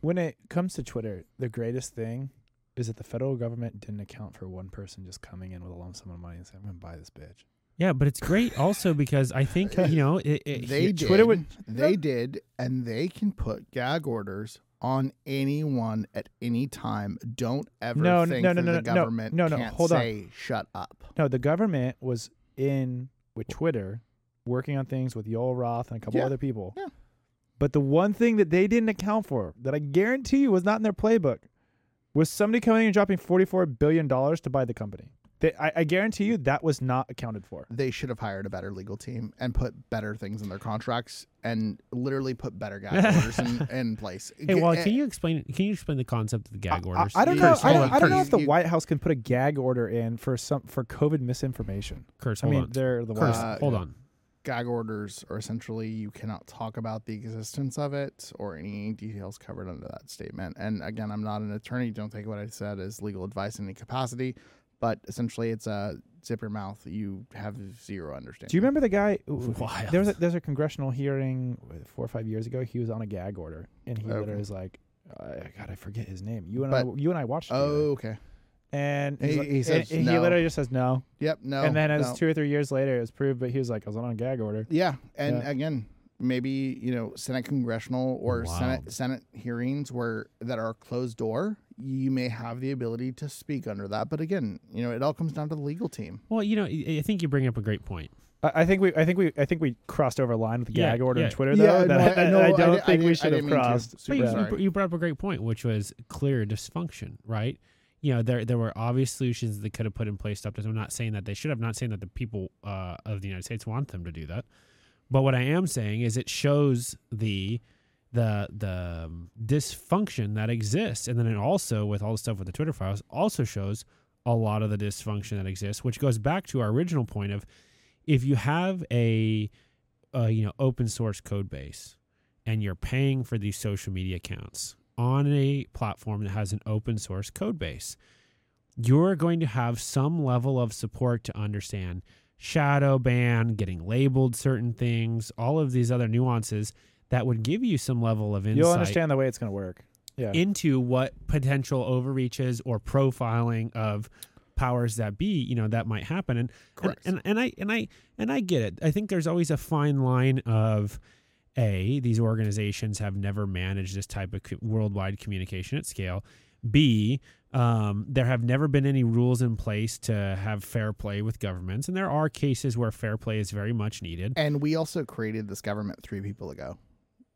when it comes to Twitter, the greatest thing is that the federal government didn't account for one person just coming in with a lump sum of money and saying, "I'm going to buy this bitch." Yeah, but it's great also because I think, you know, it, it, they it- did. Twitter would- they did, and they can put gag orders on anyone at any time. Don't ever No, think no, no, that no, the no, government no, no, can't hold on. say shut up. No, the government was in with Twitter, working on things with Yoel Roth and a couple Yeah, other people. yeah. But the one thing that they didn't account for, that I guarantee you was not in their playbook, was somebody coming in and dropping forty-four billion dollars to buy the company. They, I, I guarantee you that was not accounted for. They should have hired a better legal team and put better things in their contracts and literally put better gag orders in, in place. Hey, well, can you explain? Can you explain the concept of the gag orders? I, I don't know. Curtis, I don't, I don't know if the you- White House can put a gag order in for some for COVID misinformation. Curtis, I hold mean, on. they're the Curtis, White Uh, hold on. gag orders are essentially you cannot talk about the existence of it or any details covered under that statement. And again, I'm not an attorney. Don't take what I said as legal advice in any capacity. But essentially, it's a zip your mouth. You have zero understanding. Do you remember the guy? Wild. There was a, there's a congressional hearing four or five years ago. He was on a gag order, and he Okay. literally was like, uh, "God, I forget his name." You and But- I, you and I watched. Oh, together. okay. and He- he's like- he and says he literally just says no. Yep. No. and then as no. two or three years later, it was proved. But he was like, "I was on a gag order." Yeah, and Yeah. again, maybe you know, Senate congressional or Wow. Senate Senate hearings where that are closed door, you may have the ability to speak under that. But again, you know, it all comes down to the legal team. Well, you know, I I think you bring up a great point. I, I think we, I think we, I think we crossed over a line with the Yeah, gag order yeah. on Twitter Yeah, though. no, that I- I, no, I I don't di- I think we should have didn't mean to. crossed. But you, you, you brought up a great point, which was clear dysfunction, right? You know, there there were obvious solutions they could have put in place. Stop this. I'm not saying that they should have. Not saying that the people uh, of the United States want them to do that. But what I am saying is, it shows the the the um, dysfunction that exists, and then it also, with all the stuff with the Twitter files, also shows a lot of the dysfunction that exists, which goes back to our original point of if you have a, a you know open source code base and you're paying for these social media accounts on a platform that has an open source code base, you're going to have some level of support to understand shadow ban, getting labeled certain things, all of these other nuances that would give you some level of insight You'll understand the way it's going to work. Yeah. into what potential overreaches or profiling of powers that be you know that might happen and and, and, and i and i and i get it i think there's always a fine line of a these organizations have never managed this type of worldwide communication at scale b um, there have never been any rules in place to have fair play with governments and there are cases where fair play is very much needed and we also created this government three people ago.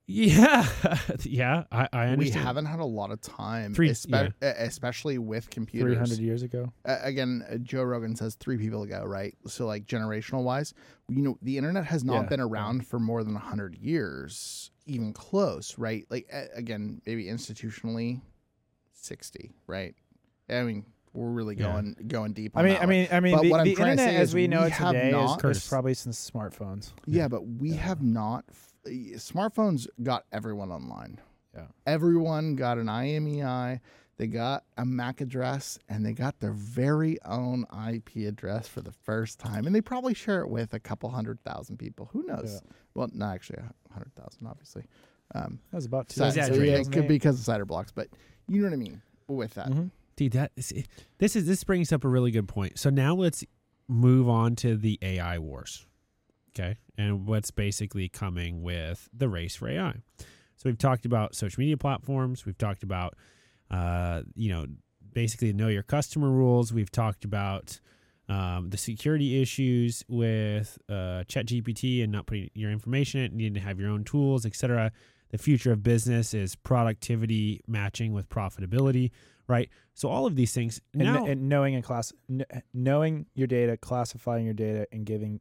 Yeah, yeah, I, I We haven't had a lot of time, Three- espe- uh, especially with computers. 300 years ago. uh, again, uh, Joe Rogan says three people ago, right? So like generational wise, you know, the internet has not Yeah, been yeah. around for more than hundred years, even close, right? Like uh, again, maybe institutionally, sixty, right? I mean, we're really Yeah. going going deep. I mean, that I one. mean, I mean, But the, what I'm the trying to internet say as we know we it today is, not- is Curtis. probably since smartphones. yeah, but we Yeah. have not. f- Smartphones got everyone online. Yeah. Everyone got an IMEI. They got a MAC address and they got their very own IP address for the first time. And they probably share it with a couple hundred thousand people. Who knows? Yeah. Well, not actually a hundred thousand, obviously. Um, That was about so- so exaggerated. it could be because of CIDR blocks, but you know what I mean with that. Mhm. Dude, that is, this is this brings up a really good point. So now let's move on to the AI wars. Okay. And what's basically coming with the race for AI. So we've talked about social media platforms, we've talked about uh, you know, basically know your customer rules. We've talked about um, the security issues with uh, ChatGPT and not putting your information in needing to have your own tools, etc. The future of business is productivity matching with profitability, right? So all of these things And, now, and knowing and class, knowing your data, classifying your data, and giving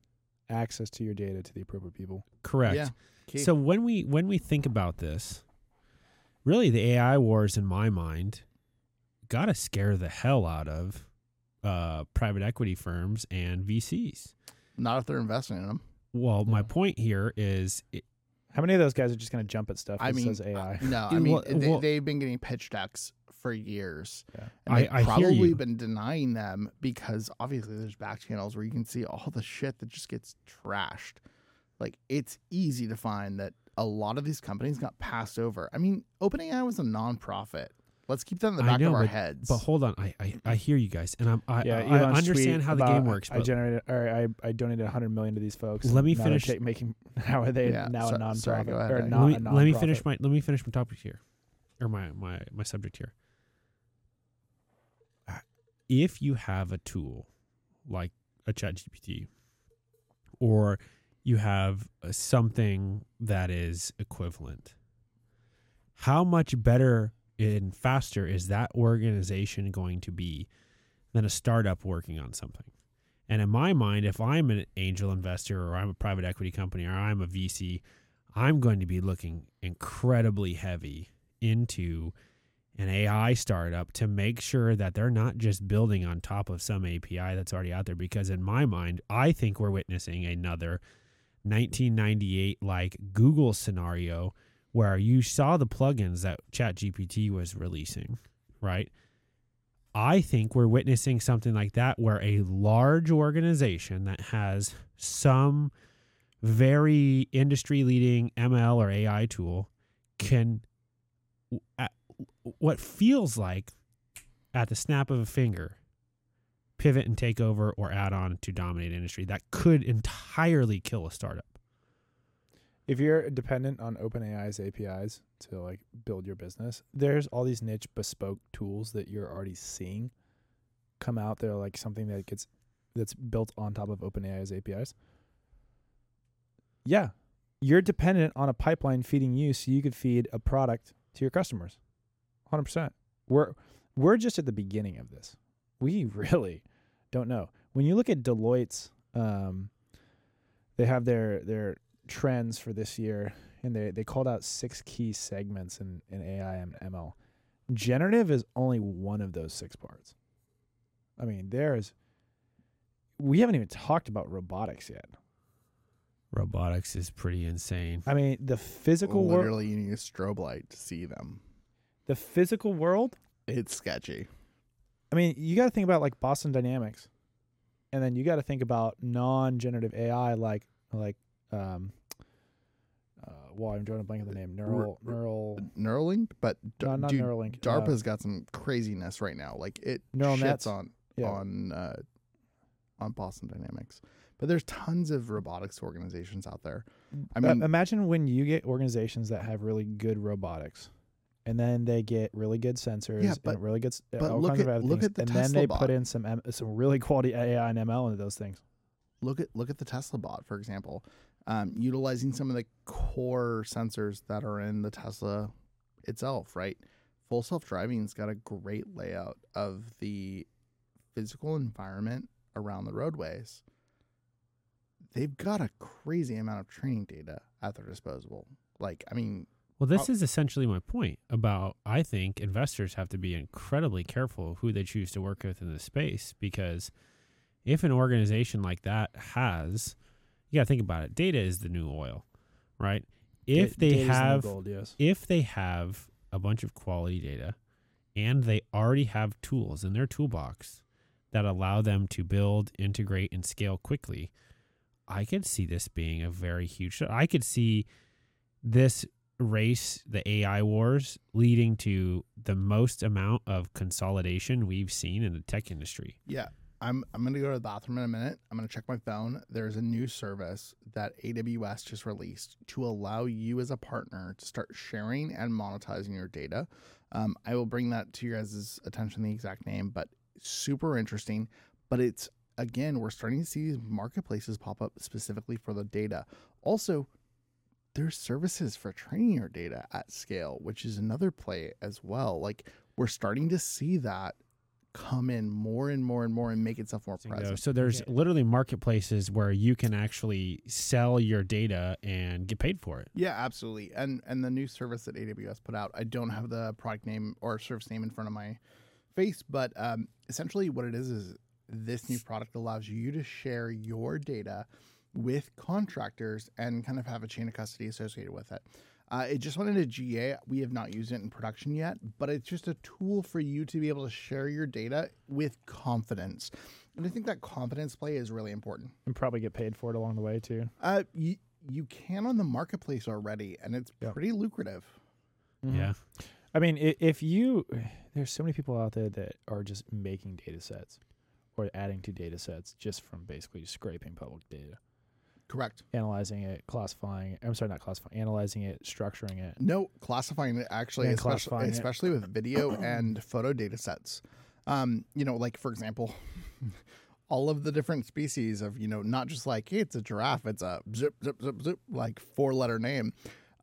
access to your data to the appropriate people. correct. Yeah. Key. So when we when we think about this, really the AI wars in my mind got to scare the hell out of uh, private equity firms and VCs. not if they're investing in them. Well, my point here is it, How many of those guys are just going to jump at stuff I mean, says AI? Uh, no, I mean well- they, well- they've been getting pitch decks for years. Yeah. And I- they've I hear probably you. been denying them because obviously there's back channels where you can see all the shit that just gets trashed. Like it's easy to find that a lot of these companies got passed over. I mean, OpenAI was a nonprofit. Let's keep that in the I back know, of our but- heads. But hold on, I, I, I hear you guys, and I'm I, yeah, I, I understand tweet how the game works. I generated, or I, I donated 100 million to these folks. Let me finish- ta- making now are they Yeah, now so- a nonprofit sorry, go ahead, or not let me a let me finish my let me finish my topic here, or my my my subject here. Uh, If you have a tool like a ChatGPT, or you have uh, something that is equivalent, how much better and faster is that organization going to be than a startup working on something? And in my mind, if I'm an angel investor or I'm a private equity company or I'm a VC, I'm going to be looking incredibly heavy into an AI startup to make sure that they're not just building on top of some API that's already out there. Because in my mind, I think we're witnessing another 1998 like Google scenario where you saw the plugins that ChatGPT was releasing, right? I think we're witnessing something like that where a large organization that has some very industry leading ML or AI tool can at what feels like at the snap of a finger pivot and take over or add on to dominate industry that could entirely kill a startup. If you're dependent on OpenAI's APIs to like build your business, there's all these niche bespoke tools that you're already seeing come out there like something that gets that's built on top of OpenAI's APIs. Yeah. You're dependent on a pipeline feeding you so you could feed a product to your customers. 100%. We're we're just at the beginning of this. We really don't know. When you look at Deloitte's um they have their their trends for this year and they, they called out six key segments in, in AI and ML. Generative is only one of those six parts. I mean, there's we haven't even talked about robotics yet. Robotics is pretty insane. I mean, the physical world literally, you need a strobe light to see them. the physical world It's sketchy. I mean, you got to think about like Boston Dynamics, and then you got to think about non-generative AI like like um. Uh, well, I'm drawing a blank on the name. Neural, R- neural, Neuralink, but d- no, not dude, Neuralink. DARPA's uh, got some craziness right now. Like it Neural shits nets. on yeah. on uh, on Boston Dynamics. But there's tons of robotics organizations out there. I Uh, mean, imagine when you get organizations that have really good robotics, and then they get really good sensors Yeah, but- and really good, uh, but all look kinds of other look things, at the and then they bot. put in some M- some really quality AI and ML into those things. look at look at the Tesla bot, for example. Um, utilizing some of the core sensors that are in the Tesla itself, right? Full self driving's got a great layout of the physical environment around the roadways. They've got a crazy amount of training data at their disposal. Like, I mean, Well, this is essentially my point about I think investors have to be incredibly careful who they choose to work with in this space because if an organization like that has, you got to think about it. Data is the new oil, right? If they data's the have gold, yes. if they have a bunch of quality data and they already have tools in their toolbox that allow them to build, integrate, and scale quickly, I could see this being a very huge. I could see this race, the AI wars, leading to the most amount of consolidation we've seen in the tech industry. Yeah. I'm I'm gonna go to the bathroom in a minute. I'm gonna check my phone. There's a new service that AWS just released to allow you as a partner to start sharing and monetizing your data. Um, I will bring that to your guys' attention, the exact name, but super interesting. But it's again, we're starting to see these marketplaces pop up specifically for the data. Also, there's services for training your data at scale, which is another play as well. Like we're starting to see that come in more and more and more and make itself more Bingo. present. So there's Okay. literally marketplaces where you can actually sell your data and get paid for it. Yeah, absolutely. And and the new service that AWS put out, I don't have the product name or service name in front of my face, but um, essentially what it is is this new product allows you to share your data with contractors and kind of have a chain of custody associated with it. Uh, it just went into GA. We have not used it in production yet, but it's just a tool for you to be able to share your data with confidence. And I think that confidence play is really important. And probably get paid for it along the way too. Uh, you, you can on the marketplace already, and it's Yeah. pretty lucrative. Mhm. Yeah. I mean, i- if you, there's so many people out there that are just making data sets or adding to data sets just from basically scraping public data, Correct. analyzing it, classifying. I'm sorry, not classifying, analyzing it, structuring it. No, classifying it actually, Yeah, especially, classifying it. especially with video and photo data sets. Um, you know, like for example, all of the different species of, you know, not just like, hey, it's a giraffe, it's a zip, zip, zip, zip, like four letter name.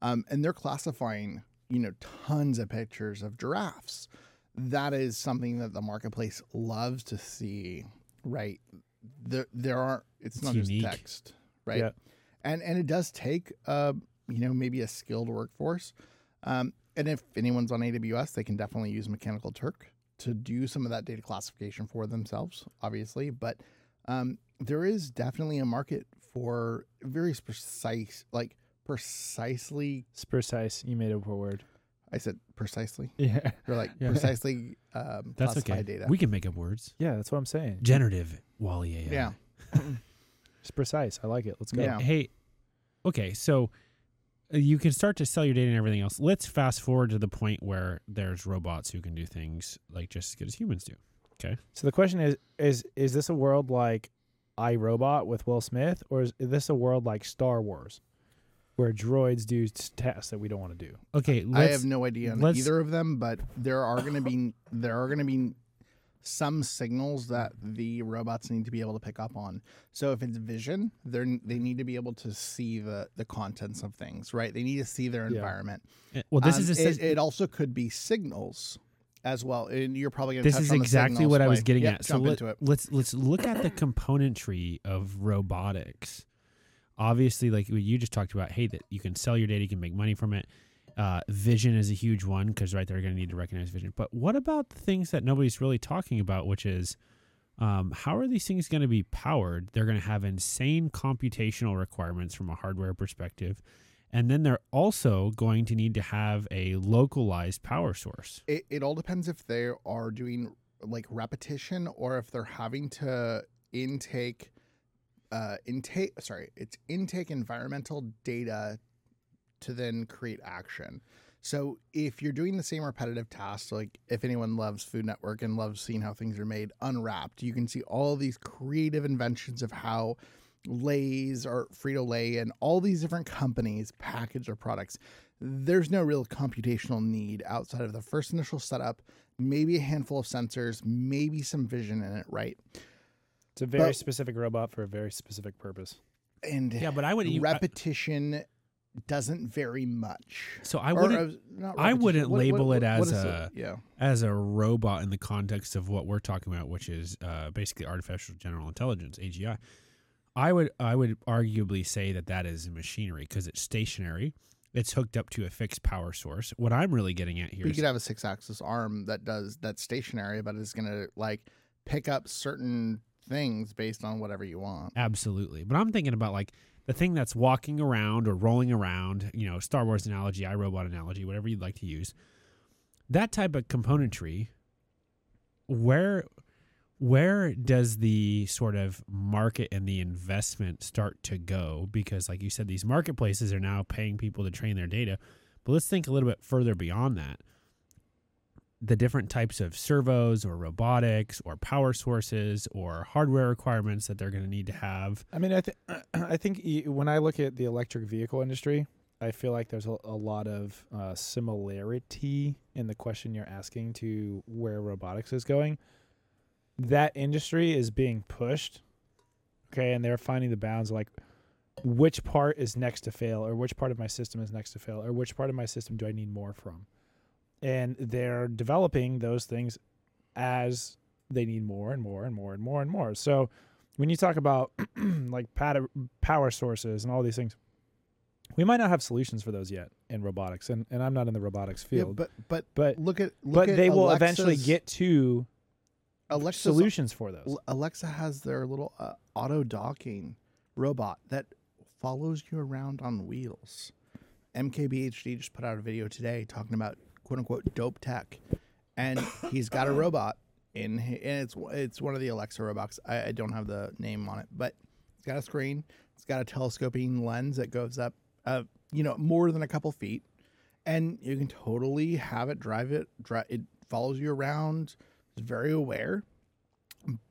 Um, and they're classifying, you know, tons of pictures of giraffes. That is something that the marketplace loves to see, right? There, there aren't, it's, not unique. just text, right? Yeah. and and it does take uh you know maybe a skilled workforce um and if anyone's on aws they can definitely use mechanical turk to do some of that data classification for themselves obviously but um there is definitely a market for very precise like precisely It's precise. You made up a word. i said precisely Yeah. or like Yeah. precisely um That's classified okay. data We can make up words. Yeah, that's what I'm saying. Generative Wally AI. yeah It's precise. I like it. Let's go. Yeah. Hey, okay, so uh, you can start to sell your data and everything else. Let's fast forward to the point where there's robots who can do things like just as good as humans do. Okay. So the question is: is is this a world like iRobot with Will Smith, or is this a world like Star Wars, where droids do s- tasks that we don't want to do? Okay, I let's have no idea on either of them, but there are going to be there are going to be some signals that the robots need to be able to pick up on. So if it's vision, they they need to be able to see the the contents of things, right? They need to see their environment. uh, well, this Um, is a, it, it also could be signals as well, and you're probably going to. this is exactly what I was getting Yep, at. So let, it. let's let's look at the componentry of robotics. Obviously, like what you just talked about, hey, that you can sell your data, you can make money from it. Uh, vision is a huge one because right, they're going to need to recognize vision. But what about the things that nobody's really talking about, which is um, how are these things going to be powered? They're going to have insane computational requirements from a hardware perspective. And then they're also going to need to have a localized power source. It, it all depends if they are doing like repetition or if they're having to intake uh intake sorry it's intake environmental data to then create action so if you're doing the same repetitive tasks like if anyone loves food network and loves seeing how things are made unwrapped you can see all these creative inventions of how Lay's or Frito Lay and all these different companies package their products. There's no real computational need outside of the first initial setup, maybe a handful of sensors, maybe some vision in it, right? It's a very But- specific robot for a very specific purpose. and Yeah, but I would. you- I- repetition doesn't vary much. so I wouldn't. uh, I wouldn't What- what- label what- it as a- yeah. as a robot in the context of what we're talking about, which is uh, basically artificial general intelligence (AGI), I would I would arguably say that that is machinery because it's stationary. It's hooked up to a fixed power source. What I'm really getting at here You could have a six-axis arm that does that's stationary, but it's gonna like pick up certain things based on whatever you want. absolutely. But I'm thinking about like the thing that's walking around or rolling around. You know, Star Wars analogy, iRobot analogy, whatever you'd like to use. That type of componentry. Where where does the sort of market and the investment start to go? Because, like you said, these marketplaces are now paying people to train their data. But let's think a little bit further beyond that. The different types of servos or robotics or power sources or hardware requirements that they're going to need to have. I mean, I think I think when I look at the electric vehicle industry, I feel like there's a, a lot of uh, similarity in the question you're asking to where robotics is going. That industry is being pushed, okay, and they're finding the bounds like which part is next to fail, or which part of my system is next to fail, or which part of my system do I need more from, and they're developing those things as they need more and more and more and more and more. So when you talk about like power sources and all these things, we might not have solutions for those yet in robotics, and, and I'm not in the robotics Yeah, field, but but but look at look but at they will eventually get to Alexa's solutions for those. Alexa has their little uh, auto docking robot that follows you around on wheels. MKBHD just put out a video today talking about quote unquote dope tech, and he's got a robot in, and it's it's one of the Alexa robots. I, I don't have the name on it, but it's got a screen. It's got a telescoping lens that goes up, uh, you know, more than a couple feet, and you can totally have it drive it. It follows you around. It's very aware,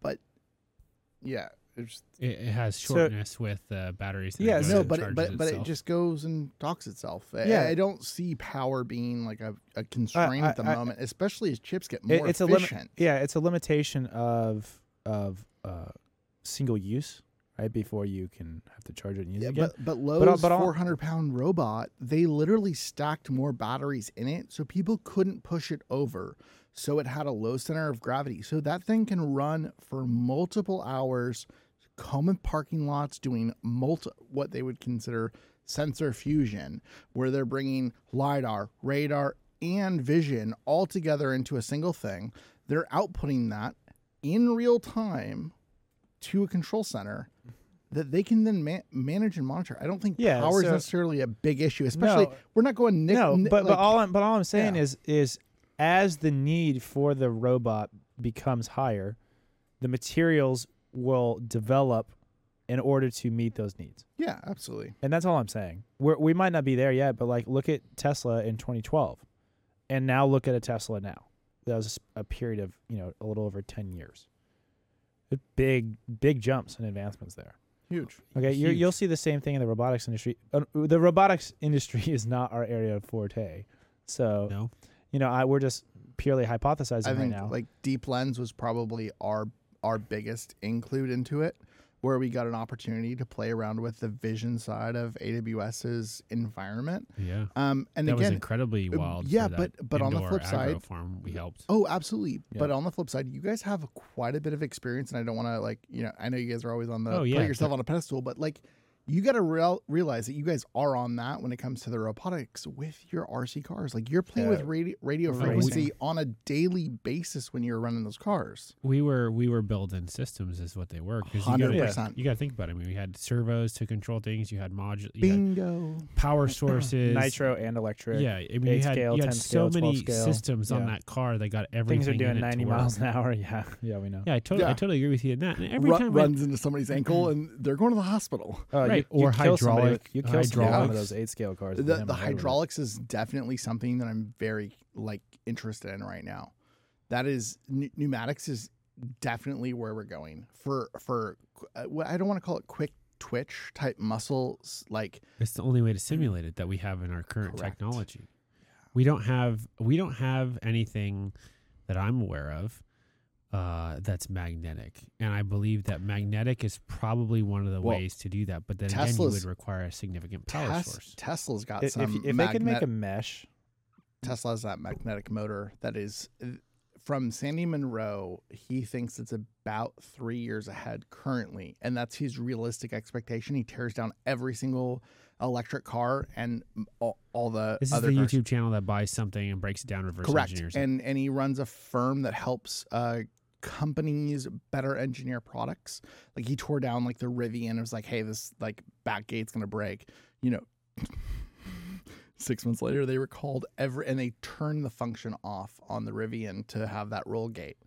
but yeah, it's It, it has So- shortness with uh, batteries. Yeah, no, but it, but but it just goes and talks itself. I- Yeah. I, don't see power being like a, a constraint I- at the I- moment, especially as chips get It- more it's a limit. efficient. Yeah, it's a limitation of of uh, single use, right? Before you can have to charge it and use Yeah, it again. but but Lowe's but I'll- 400 pound robot, they literally stacked more batteries in it, so people couldn't push it over. So it had a low center of gravity. So that thing can run for multiple hours, common parking lots doing multi what they would consider sensor fusion, where they're bringing lidar, radar, and vision all together into a single thing. They're outputting that in real time to a control center that they can then ma- manage and monitor. I don't think Yeah, power is necessarily a big issue, especially No. we're not going nick, no, but like, but all I'm but all I'm saying yeah. is is as the need for the robot becomes higher, the materials will develop in order to meet those needs. yeah, absolutely. And that's all I'm saying. We're, we might not be there yet, but like look at Tesla in 2012, and now look at a Tesla now. That was a period of you know a little over 10 years. Big big jumps and advancements there. Huge. Okay, you Huge. you'll see the same thing in the robotics industry. Uh, the robotics industry is not our area of forte, so no. you know I, we're just purely hypothesizing I right think now. like DeepLens was probably our our biggest include into it, where we got an opportunity to play around with the vision side of AWS's environment. Yeah. Um, and that was again, incredibly uh, wild. yeah, but- but on the flip side- farm we helped. Oh, absolutely. Yeah. But on the flip side, you guys have quite a bit of experience, and I don't want to like you know I know you guys are always on the Oh, yeah. put yourself on a pedestal, but like you got to real, realize that you guys are on that when it comes to the robotics with your RC cars. Like you're playing Yeah. with radio, radio Crazy. frequency on a daily basis when you're running those cars. We were we were building systems is what they were you Hundred got percent. you got to think about it. I mean, we had servos to control things. You had module, you had Bingo. power sources, Nitro and electric. Yeah, I mean, you had, scale, you had so scale, many scale. systems on that car that got everything. things are doing it 90 miles an hour. Yeah, yeah, we know. Yeah, I totally, I totally agree with you in that. And every Ru- time I- runs into somebody's ankle and they're going to the hospital. Uh, Right, you, you or kill hydraulic- with- you kill somebody with one of those eight scale cars. The, the the hydraulics is definitely something that I'm very like interested in right now. That is pn- pneumatics is definitely where we're going for for uh, I don't want to call it quick twitch type muscles like It's the only way to simulate it that we have in our current Correct. technology. We don't have we don't have anything that I'm aware of uh, that's magnetic, and I believe that magnetic is probably one of the Well, ways to do that. But then again, you would require a significant power Tes- source. Tesla's got If, some. if, if they can make a mesh, Tesla has that magnetic motor that is from Sandy Munro. He thinks it's about three years ahead currently, and that's his realistic expectation. He tears down every single electric car and all, all the This is other the cars. YouTube channel that buys something and breaks it down, reverse Correct, engineers. and and he runs a firm that helps uh, companies better engineer products. Like he tore down like the Rivian. It was like, hey, this like back gate's gonna break. You know. Six months later, they recalled every and they turned the function off on the Rivian to have that roll gate.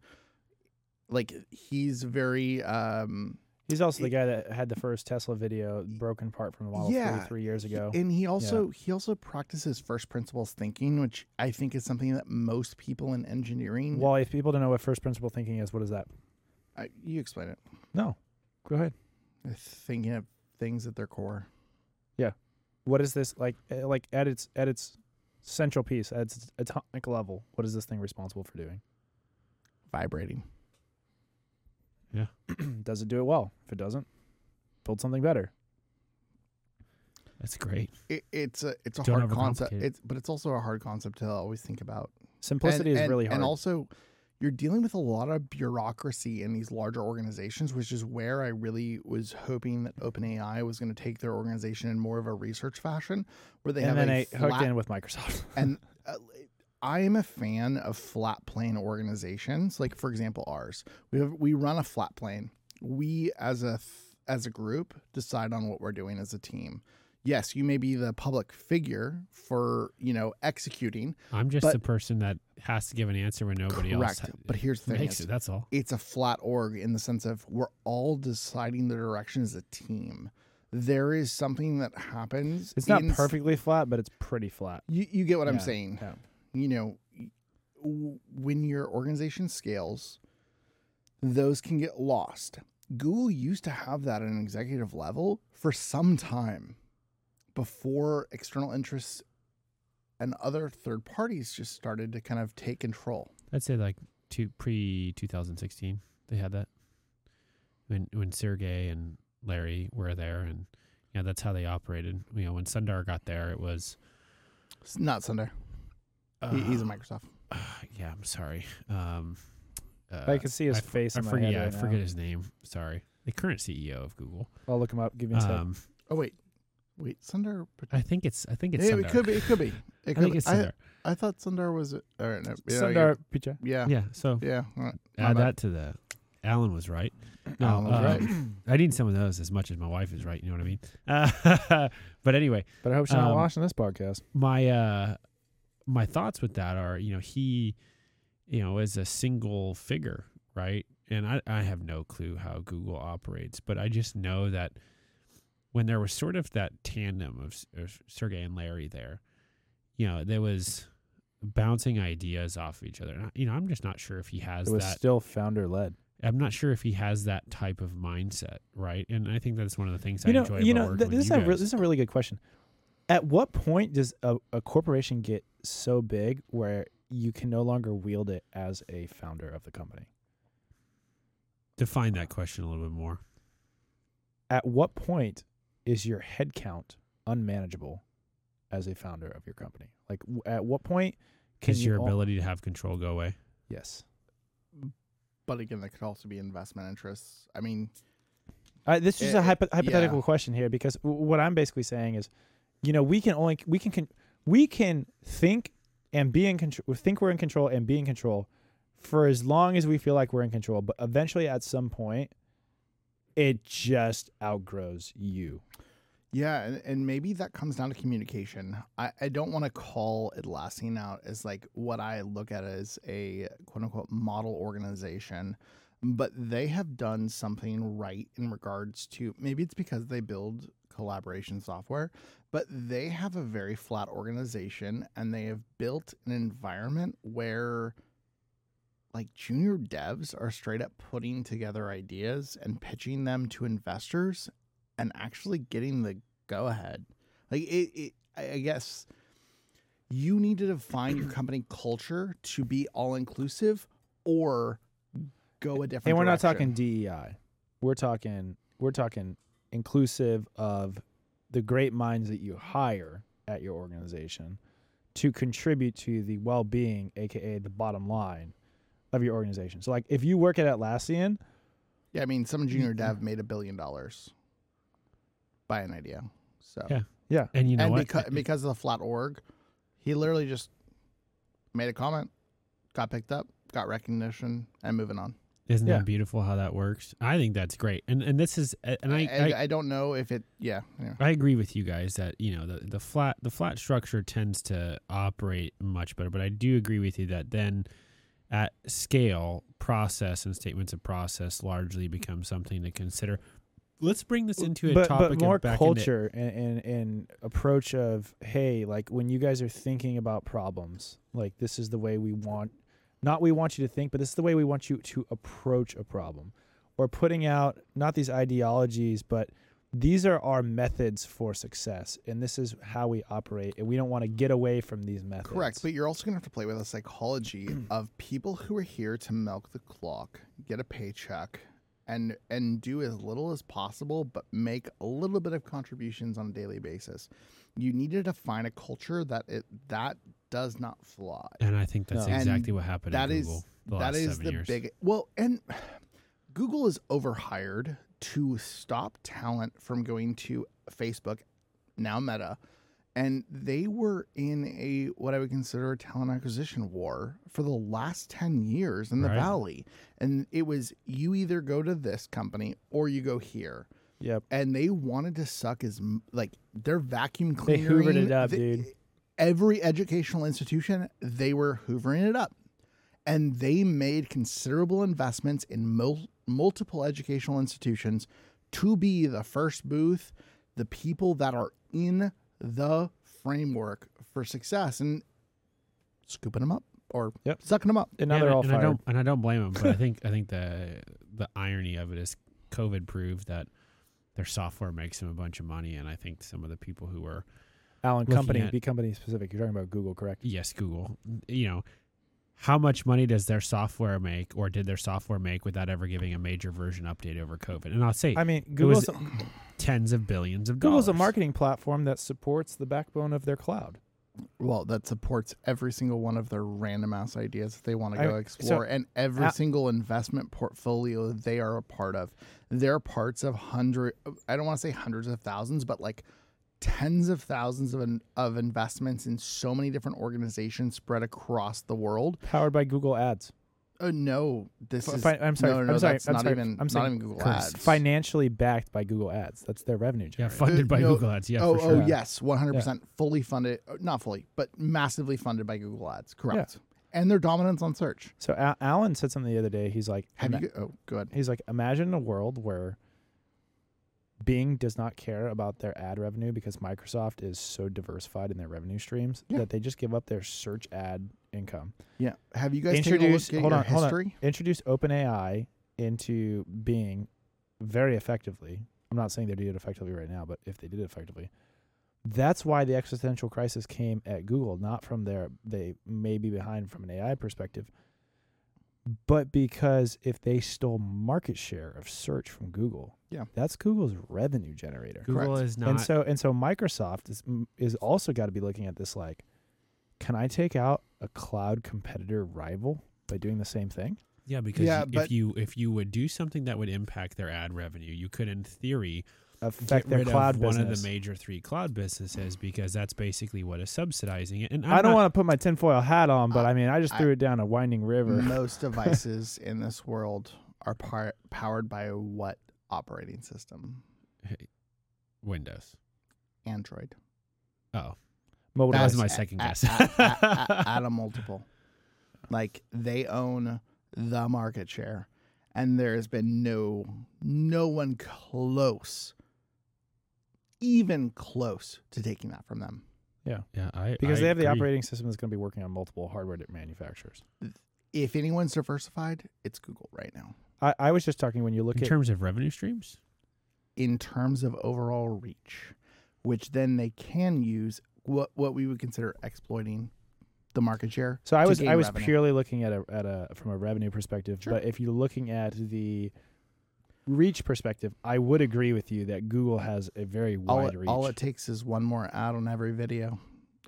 Like he's very um he's also the guy that had the first Tesla video broken apart from the Model Yeah, 3 three years ago. and he also he also practices first principles thinking, which I think is something that most people in engineering. well, if people don't know what first principle thinking is, what is that? I, you explain it. No, go ahead. thinking of things at their core. Yeah. What is this like? uh, Like at its at its central piece, at its atomic level, what is this thing responsible for doing? Vibrating. Does it do it well? If it doesn't, build something better. That's great. It, it's a it's a Don't hard concept. It's but it's also a hard concept to always think about. Simplicity and, is and- really hard. And also, you're dealing with a lot of bureaucracy in these larger organizations, which is where I really was hoping that OpenAI was going to take their organization in more of a research fashion, where they and have then a I hooked in with Microsoft. and uh, I am a fan of flat plane organizations. Like for example, ours. We have we run a flat plane. We as a th- as a group decide on what we're doing as a team. Yes, you may be the public figure for you know executing. I'm just But- the person that has to give an answer when nobody correct. else ha- but here's the thing: it. That's all. it's a flat org in the sense of we're all deciding the direction as a team. There is something that happens. It's not in- perfectly flat, but it's pretty flat. You you get what I'm saying. yeah. You know, when your organization scales, those can get lost. Google used to have that at an executive level for some time before external interests and other third parties just started to kind of take control. I'd say like two, pre 2016 they had that when when Sergey and Larry were there, and yeah, that's how they operated. You know, when Sundar got there, it was. It's not Sundar. He, he's a Microsoft. Uh, yeah, I'm sorry. Um, uh, I can see his I f- face I in my forget. head yeah, right I forget now. his name. Sorry, the current CEO of Google. I'll look him up. Give me a sec. Um, Oh wait, wait, Sundar. I think it's. I think it's. Yeah, Sundar. it could be. It could be. It I think be. it's I, Sundar. I thought Sundar was. All right, no, yeah, Sundar Pichai. Yeah. yeah. So Yeah. all right, my add bad. that to the. Alan was right. No, Alan was um, right. I need some of those as much as my wife is right. You know what I mean? Uh, but anyway, But I hope she's not Um, watching this podcast. my uh, my thoughts with that are, you know, he, you know, is a single figure, right? And I, I have no clue how Google operates, but I just know that when there was sort of that tandem of, of Sergey and Larry there, you know, there was bouncing ideas off of each other. And I, you know, I'm just not sure if he has It was that. still founder led. I'm not sure if he has that type of mindset, right? And I think that's one of the things I You know, enjoy you about know, th- with this is you a re- this is a really good question. At what point does a, a corporation get so big where you can no longer wield it as a founder of the company? Define that question a little bit more. At what point is your headcount unmanageable as a founder of your company? Like, w- at what point can Is you your al- ability to have control go away? Yes. But again, there could also be investment interests. I mean, Uh, this is Eh, a hypo- hypothetical yeah. question here because w- what I'm basically saying is, you know, we can only we can con- we can think and be in control, think we're in control and be in control for as long as we feel like we're in control. But eventually, at some point, it just outgrows you. yeah, and, and maybe that comes down to communication. I, I don't want to call Atlassian out as like what I look at as a quote unquote model organization, but they have done something right in regards to maybe it's because they build collaboration software, but they have a very flat organization and they have built an environment where like junior devs are straight up putting together ideas and pitching them to investors and actually getting the go ahead. Like it, it I I guess you need to define your company culture to be all inclusive or go a different. and we're not talking DEI. We're talking we're talking inclusive of the great minds that you hire at your organization to contribute to the well-being, aka the bottom line of your organization. So like if you work at Atlassian, Yeah, I mean, some junior dev made a billion dollars by an idea. So Yeah. yeah, And you know and what? because because of the flat org, he literally just made a comment, got picked up, got recognition, and moving on. Isn't Yeah. that beautiful how that works? I think that's great. And and this is and I I, I, I don't know if it. Yeah, yeah. I agree with you guys that you know the the flat the flat structure tends to operate much better, but I do agree with you that then at scale, process and statements of process largely become something to consider. Let's bring this into a but, topic but more of back culture and, and and approach of hey, like when you guys are thinking about problems, like this is the way we want not we want you to think, but this is the way we want you to approach a problem. Or putting out not these ideologies, but these are our methods for success, and this is how we operate, and we don't want to get away from these methods. Correct, but you're also gonna have to play with the psychology of people who are here to milk the clock, get a paycheck, and and do as little as possible, but make a little bit of contributions on a daily basis. You need to define a culture that it that does not fly. And I think that's No. exactly And what happened That at is Google the that last is seven the years. big well, and Google is overhired to stop talent from going to Facebook, now Meta, and they were in a what I would consider a talent acquisition war for the last 10 years in the Right. valley. And it was you either go to this company or you go here. Yep. And they wanted to suck as like their vacuum They cleaner. hoovered it up, dude. Every educational institution, they were hoovering it up. And they made considerable investments in mul- multiple educational institutions to be the first booth, the people that are in the framework for success and scooping them up or Yep. sucking them up. And now Yeah, they're and, all and fired. I don't and I don't blame them, but I think I think the the irony of it is COVID proved that their software makes them a bunch of money, and I think some of the people who were Alan, company, at- be company specific. You're talking about Google, correct? yes, Google, you know, how much money does their software make, or did their software make without ever giving a major version update over COVID? And I'll say I mean, was Google's tens of billions of Google's dollars. a marketing platform that supports the backbone of their cloud. Well, that supports every single one of their random ass ideas that they want to I- go so- explore, and every a- single investment portfolio they are a part of. They're parts of hundred. I don't want to say hundreds of thousands, but like tens of thousands of of investments in so many different organizations spread across the world. Powered by Google Ads. Uh, no, this Fi- is. I'm sorry. No, no, I'm sorry. that's I'm not sorry. even. I'm not even Google Ads. Financially backed by Google Ads. That's their revenue yeah, funded by no, Google Ads. Yeah, oh, for sure. oh yes, one hundred percent fully funded. uh, Not fully, but massively funded by Google Ads. Correct. And their dominance on search. So Al- Alan said something the other day. He's like, Have ima- you? Oh, go ahead. he's like, imagine a world where Bing does not care about their ad revenue because Microsoft is so diversified in their revenue streams Yeah. that they just give up their search ad income. Yeah. Have you guys taken a Introduce- look at hold on, hold on. Introduce OpenAI into Bing very effectively. I'm not saying they did it effectively right now, but if they did it effectively, that's why the existential crisis came at Google, not from their they may be behind from an AI perspective, but because if they stole market share of search from Google, Yeah. that's Google's revenue generator. Google Correct. is not. and so and so Microsoft is is also got to be looking at this like, can I take out a cloud competitor rival by doing the same thing? Yeah, because Yeah, you- but- if you if you would do something that would impact their ad revenue, you could, in theory, Affect get their rid cloud of business. one of the major three cloud businesses because that's basically what is subsidizing it. And I'm I don't want to put my tinfoil hat on, but I- I mean, I just I- threw it down a winding river. Most devices in this world are par- powered by what operating system? Hey, Windows. Android. Oh, Mobile That was my a- second a- guess. a- a- a- At a multiple. Like they own the market share, and there has been no no one close, even close to taking that from them. yeah, Yeah, I because I they have the operating system that's going to be working on multiple hardware manufacturers. If anyone's diversified, it's Google right now. I, I was just talking when you look in at terms of revenue streams. in terms of overall reach, which then they can use what what we would consider exploiting the market share. So I was I was revenue. purely looking at a at a from a revenue perspective, Sure. but if you're looking at the reach perspective, I would agree with you that Google has a very all wide it, reach. all it takes is one more ad on every video,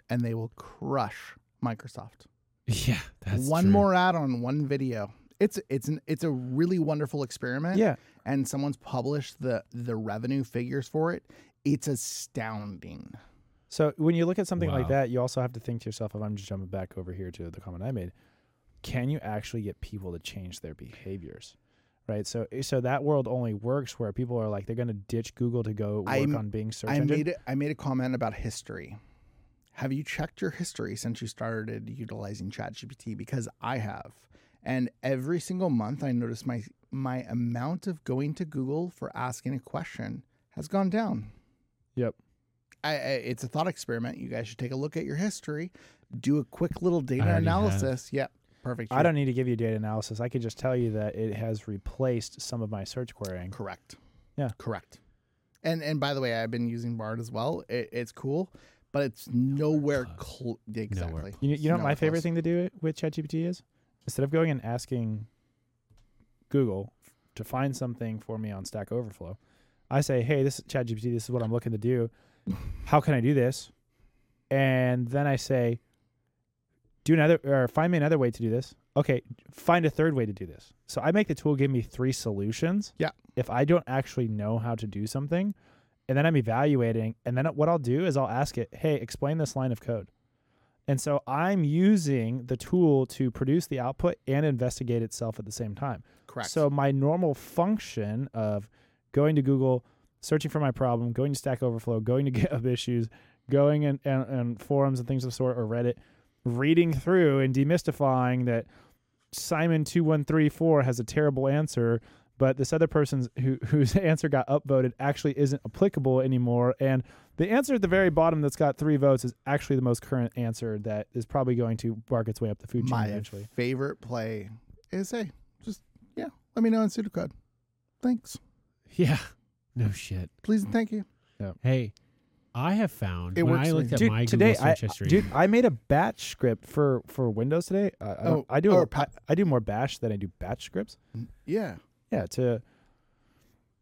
and they will crush Microsoft. Yeah, that's one true. more ad on one video. It's it's an it's a really wonderful experiment. yeah, and someone's published the the revenue figures for it. It's astounding. So when you look at something like that, you also have to think to yourself, if I'm just jumping back over here to the comment I made, can you actually get people to change their behaviors? Right. So eh, so that world only works where people are like they're gonna ditch Google to go work I'm- on Bing search I engine. made it. I made a comment about history. Have you checked your history since you started utilizing ChatGPT? Because I have, and every single month I notice my my amount of going to Google for asking a question has gone down. Yep. I, I, it's a thought experiment. You guys should take a look at your history, do a quick little data already have. analysis. Yep, perfect. I don't need to give you data analysis. I could just tell you that it has replaced some of my search querying. Correct. Yeah. Correct. And and by the way, I've been using Bard as well. It, it's cool, but it's nowhere close. exactly. You, you know what Nowhere my favorite close. thing to do with ChatGPT is? Instead of going and asking Google to find something for me on Stack Overflow, I say, hey, this is ChatGPT, this is what I'm looking to do. How can I do this? And then I say, do another or find me another way to do this. Okay, find a third way to do this. So I make the tool give me three solutions. Yeah. If I don't actually know how to do something, and then I'm evaluating, and then what I'll do is I'll ask it, hey, explain this line of code. And so I'm using the tool to produce the output and investigate itself at the same time. Correct. So my normal function of going to Google, searching for my problem, going to Stack Overflow, going to GitHub issues, going and and, and forums and things of the sort, or Reddit, reading through and demystifying that Simon two one three four has a terrible answer, but this other person's who whose answer got upvoted actually isn't applicable anymore, and the answer at the very bottom that's got three votes is actually the most current answer that is probably going to bark its way up the food chain my eventually. favorite play is hey, just yeah, let me know in pseudocode. Thanks, Yeah, no shit. please and thank you. Hey, I have found It when I looked at Dude, my today Google I, search history. dude, I made a batch script for for Windows today. Uh, Oh, I do or a, I, I do more Bash than I do batch scripts. Yeah, Yeah, to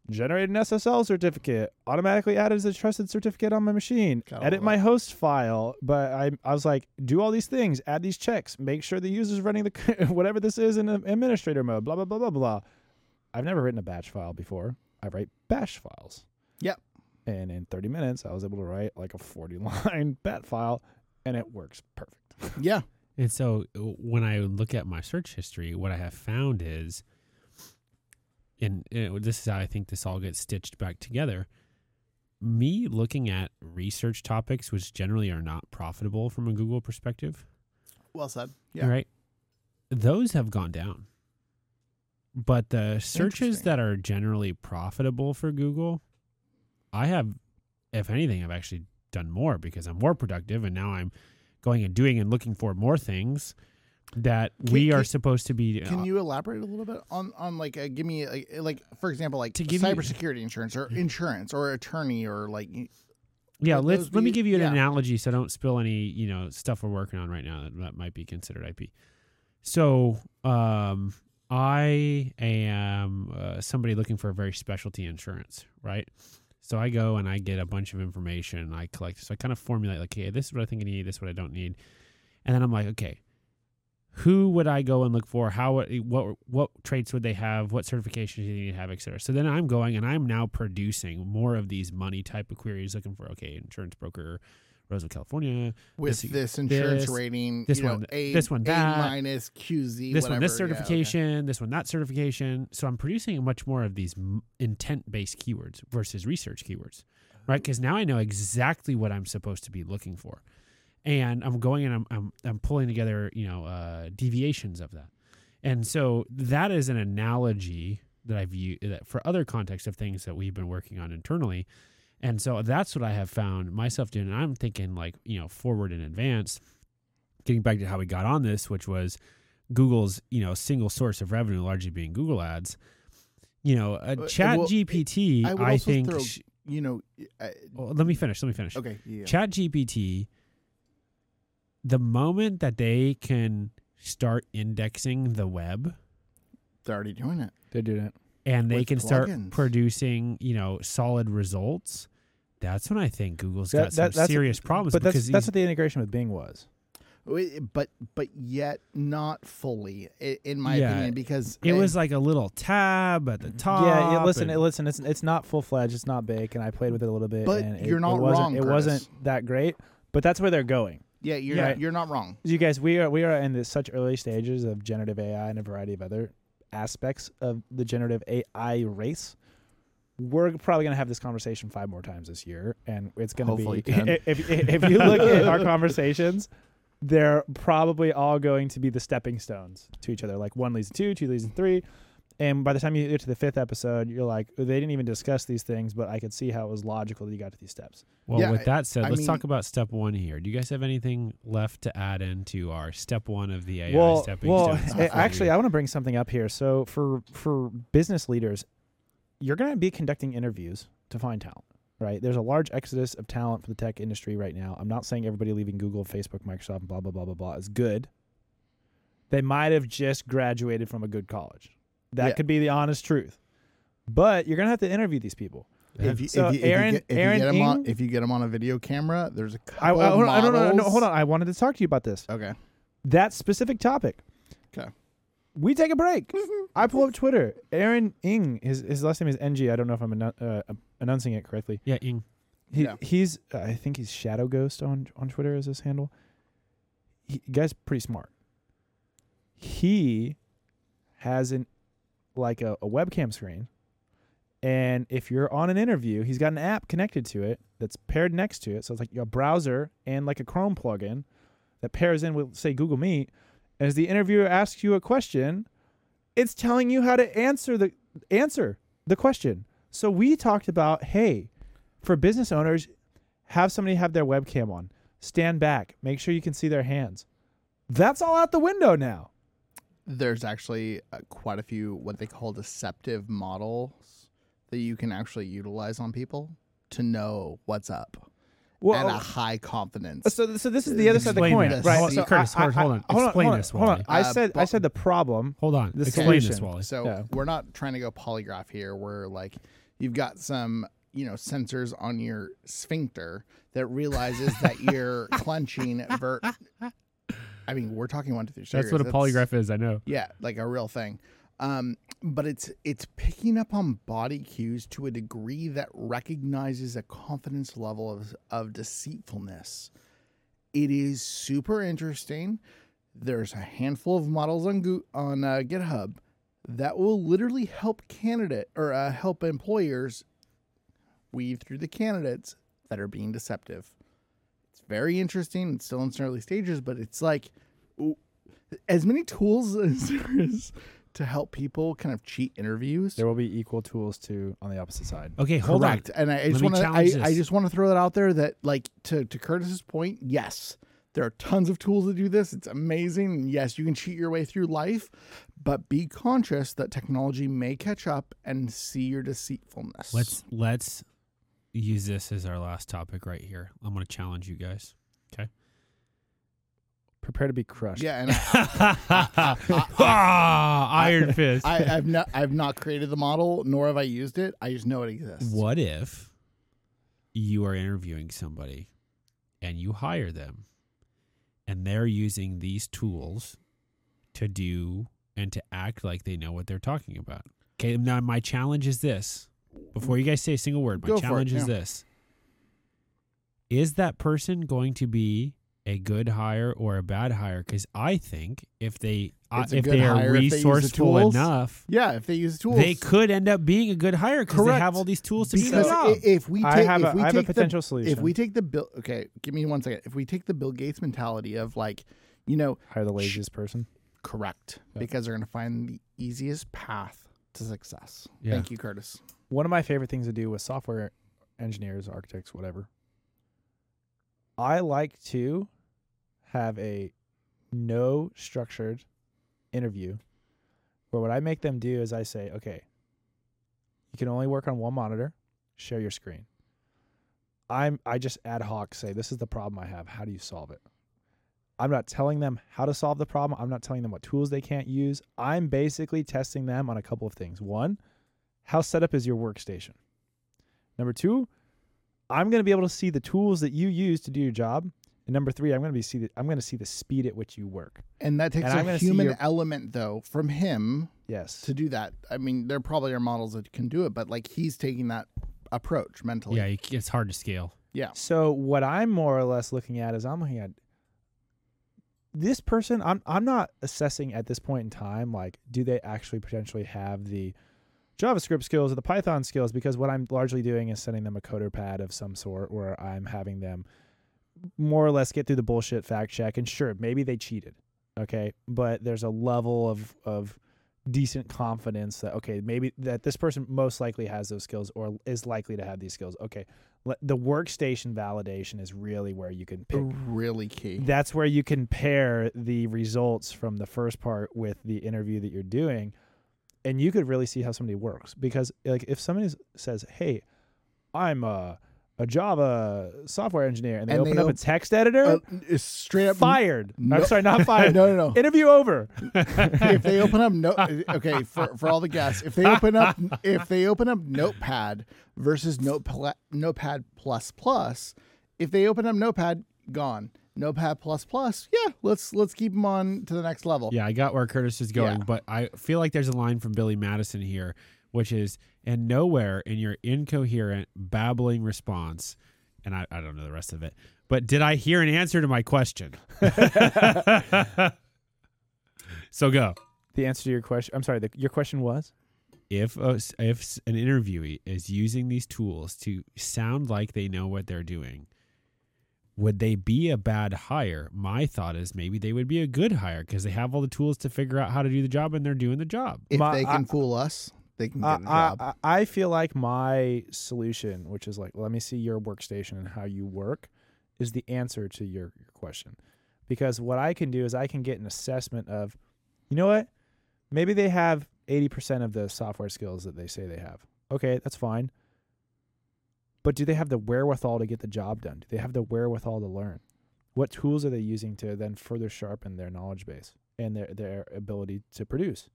generate an SSL certificate, automatically add it as a trusted certificate on my machine, Got all edit my host file. But I I was like, do all these things, add these checks, make sure the user's running the whatever this is in administrator mode. Blah blah blah blah blah. I've never written a batch file before. I write Bash files. Yep. And in 30 minutes, I was able to write like a 40 line bat file, and it works perfect. yeah. And so uh, when I look at my search history, what I have found is, and uh, this is how I think this all gets stitched back together. Me looking at research topics, which generally are not profitable from a Google perspective, Well said. Yeah. right? Those have gone down. But the searches that are generally profitable for Google, I have, if anything, I've actually done more because I'm more productive and now I'm going and doing and looking for more things that Can- we are can- supposed to be. Can you elaborate a little bit on on like uh, give me like, like for example like To give you- cybersecurity insurance or insurance or attorney or like yeah, let's let me give you an yeah. analogy so I don't spill any you know stuff we're working on right now that, that might be considered IP. So, um, I am uh, somebody looking for a very specialty insurance, right? So I go and I get a bunch of information. I collect. So I kind of formulate like, okay, this is what I think I need. This is what I don't need. And then I'm like, okay, who would I go and look for? How uh, what what traits would they have? What certifications do they need to have, et cetera. So then I'm going and I'm now producing more of these money type of queries, looking for okay, insurance broker, Roseville, California. with This- this, insurance this- rating, this you know, one- A, this one, A minus QZ, this whatever. one this Yeah, okay. certification, this one that certification. So I'm producing much more of these intent based keywords versus research keywords, right? Oh. Because now I know exactly what I'm supposed to be looking for, and I'm going and I'm I'm, I'm pulling together you know uh, deviations of that, and so that is an analogy that I've used that for other contexts of things that we've been working on internally. And so that's what I have found myself doing. And I'm thinking like, you know, forward in advance, getting back to how we got on this, which was Google's, you know, single source of revenue largely being Google ads. You know, uh, Uh, Chat well, GPT, I I, think. throw- You know, uh, well, let me finish. Let me finish. okay, yeah. Chat GPT the moment that they can start indexing the web They're already doing it. They're doing it. and they With can start plugins. producing, you know, solid results, that's when I think Google's That- got some that- that's- serious problems But that's because that's these- what the integration with Bing was. But but yet not fully, in my Yeah, opinion, because it was like a little tab at the top. yeah, yeah. Listen, and- listen. It's it's not full fledged. It's not big, and I played with it a little bit. But and it, you're not it wasn't, wrong, It Curtis. wasn't that great, but that's where they're going. Yeah, you're Yeah. Not, you're not wrong. You guys, we are we are in the, such early stages of generative AI and a variety of other aspects of the generative AI race. We're probably going to have this conversation five more times this year, and it's going to Hopefully be 10. if, if if you look at our conversations, they're probably all going to be the stepping stones to each other. Like one leads to two, two leads to three, and by the time you get to the fifth episode, you're like, they didn't even discuss these things, but I could see how it was logical that you got to these steps. Well, Yeah, with that said, I let's mean- talk about step one here. Do you guys have anything left to add into our step one of the AI well, stepping well, stones? a- before actually, we- I want to bring something up here. So for for business leaders, you're going to be conducting interviews to find talent, right? There's a large exodus of talent for the tech industry right now. I'm not saying everybody leaving Google, Facebook, Microsoft, blah blah blah blah blah is good. They might have just graduated from a good college. That Yeah. could be the honest truth. But you're going to have to interview these people. If you, So if you, if Aaron- you get, if Aaron you get 'em on, Ing- if you get 'em on a video camera, there's a I, I, couple of hold on, I don't know. No, hold on. I wanted to talk to you about this. Okay. that specific topic. 'Kay. We take a break. I pull up Twitter. Aaron Ing, his his last name is NG. I don't know if I'm enu- uh, announcing it correctly. yeah, Ing. He, Yeah. He's uh, I think he's Shadow Ghost on on Twitter is his handle. He guy's pretty smart. He has an like a, a webcam screen, and if you're on an interview, he's got an app connected to it that's paired next to it. So it's like a browser and like a Chrome plugin that pairs in with say Google Meet. As the interviewer asks you a question, it's telling you how to answer the answer the question. So we talked about hey, for business owners, have somebody have their webcam on. Stand back. Make sure you can see their hands. That's all out the window now. There's actually uh, quite a few what they call deceptive models that you can actually utilize on people to know what's up Well, at a high confidence. so so this is the other side of the coin, this. right? Hold- so Curtis, I- I- hold on. I- hold on, Explain on, this, hold on. Wally. I Uh, said I said the problem. Hold on. The Explain this. Wally. So Yeah. we're not trying to go polygraph here. We're like, you've got some, you know, sensors on your sphincter that realizes that you're clenching. Ver- I mean, we're talking one, two, three. That's serious. That's what a polygraph is. I know. Yeah, like a real thing. Um, but it's it's picking up on body cues to a degree that recognizes a confidence level of of deceitfulness. It is super interesting. There's a handful of models on Go- on uh, GitHub that will literally help candidate or uh, help employers weave through the candidates that are being deceptive. It's very interesting. It's still in its early stages, but it's like as many tools as there is to help people kind of cheat interviews. There will be equal tools to on the opposite side. Okay, hold Correct. on. And I, I just want to I, I just want to throw that out there that like to to Curtis's point, yes, there are tons of tools to do this. It's amazing. Yes, you can cheat your way through life, but be conscious that technology may catch up and see your deceitfulness. Let's let's use this as our last topic right here. I'm going to challenge you guys. Okay. Prepare to be crushed. yeah, and I, ah, Iron Fist. I, I've not I've not created the model, nor have I used it. I just know it exists. What if you are interviewing somebody and you hire them and they're using these tools to do and to act like they know what they're talking about? Okay, now my challenge is this. Before you guys say a single word, my Go challenge is yeah. this. Is that person going to be a good hire or a bad hire? Because I think if they uh, if they are hire if they the resourceful enough, Yeah, if they use the tools, they could end up being a good hire because they have all these tools to do because the job. i- if we take I have if a, we I have take a potential solution. the if we take the bill okay, give me one second. If we take the Bill Gates mentality of like, you know, hire the laziest person. correct Yeah. because they're going to find the easiest path to success. Yeah. Thank you, Curtis. One of my favorite things to do with software engineers, architects, whatever. I like to have a no structured interview where what I make them do is I say, okay, you can only work on one monitor, share your screen. I'm I just ad hoc say this is the problem I have. How do you solve it? I'm not telling them how to solve the problem. I'm not telling them what tools they can't use. I'm basically testing them on a couple of things. One, how set up is your workstation? Number two, I'm going to be able to see the tools that you use to do your job. And number three, I'm going to be see the, I'm going to see the speed at which you work. And that takes And a human your- element though from him Yes. to do that. I mean, there probably are models that can do it, but like he's taking that approach mentally. Yeah, it's hard to scale. Yeah. So what I'm more or less looking at is I'm looking at this person. I'm I'm not assessing at this point in time like do they actually potentially have the JavaScript skills or the Python skills because what I'm largely doing is sending them a coder pad of some sort where I'm having them more or less get through the bullshit fact check. And sure maybe they cheated okay? But there's a level of of decent confidence that okay maybe that this person most likely has those skills or is likely to have these skills. Okay the workstation validation is really where you can pick Really key. that's where you can pair the results from the first part with the interview that you're doing and you could really see how somebody works because like if somebody says hey i'm a, a java software engineer and they And open they up a text editor Uh, straight up fired. No- i'm sorry not fired. no, no, no. interview over. If they open up no okay for, for all the guests if they open up if they open up notepad versus notepad notepad plus plus if they open up notepad gone notepad plus plus yeah let's let's keep them on to the next level Yeah, I got where Curtis is going, Yeah. but I feel like there's a line from Billy Madison here, which is, and nowhere in your incoherent, babbling response, and I, I don't know the rest of it, but did I hear an answer to my question? so go. the answer to your question i'm sorry the, your question was If a, if an interviewee is using these tools to sound like they know what they're doing, would they be a bad hire? My thought is maybe they would be a good hire because they have all the tools to figure out how to do the job and they're doing the job. if My- they can I- fool us they can I, get a job I, I I feel like my solution, which is like, let me see your workstation and how you work, is the answer to your, your question. Because what I can do is I can get an assessment of, you know what? Maybe they have 80% of the software skills that they say they have. Okay, that's fine. But do they have the wherewithal to get the job done? Do they have the wherewithal to learn? What tools are they using to then further sharpen their knowledge base and their, their ability to produce?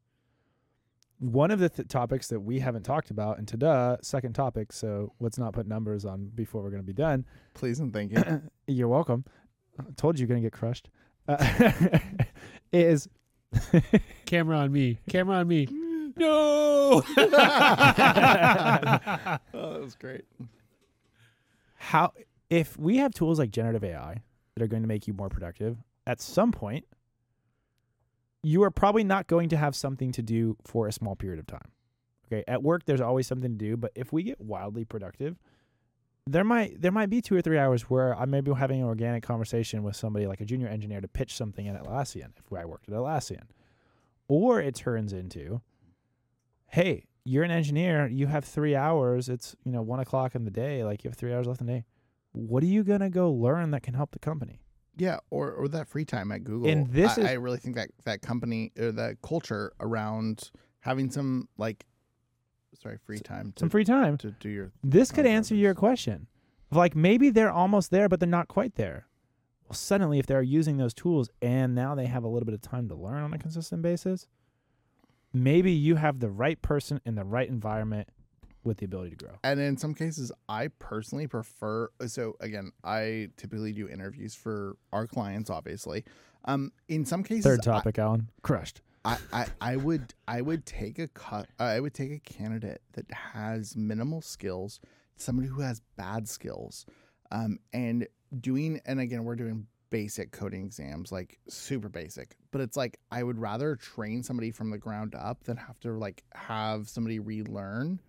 one of the th- topics that we haven't talked about, and ta-da, second topic. So let's not put numbers on before we're going to be done. please and thank you You're welcome. I told you you're going to get crushed. Uh, is Camera on me. Camera on me. No. oh that was great how if we have tools like generative AI that are going to make you more productive, at some point, you are probably not going to have something to do for a small period of time. Okay, at work there's always something to do, but if we get wildly productive, there might there might be two or three hours where I may be having an organic conversation with somebody like a junior engineer to pitch something in Atlassian if I worked at Atlassian, or it turns into, hey, you're an engineer, you have three hours. It's you know one o'clock in the day, like you have three hours left in the day. What are you gonna go learn that can help the company? Yeah, or or that free time at Google. And this I, is- I really think that that company or that culture around having some like, sorry, free time to Some free time. to do your This could answer your question. Like maybe they're almost there, but they're not quite there. Well, suddenly, if they're using those tools and now they have a little bit of time to learn on a consistent basis, maybe you have the right person in the right environment with the ability to grow. And in some cases, I personally prefer. So again, I typically do interviews for our clients. Obviously, um, in some cases, Third topic, Alan. Crushed. I, I, I would I would take a cut. I would take a candidate that has minimal skills, somebody who has bad skills, um, and doing. And again, we're doing basic coding exams, like super basic. But it's like I would rather train somebody from the ground up than have to like have somebody relearn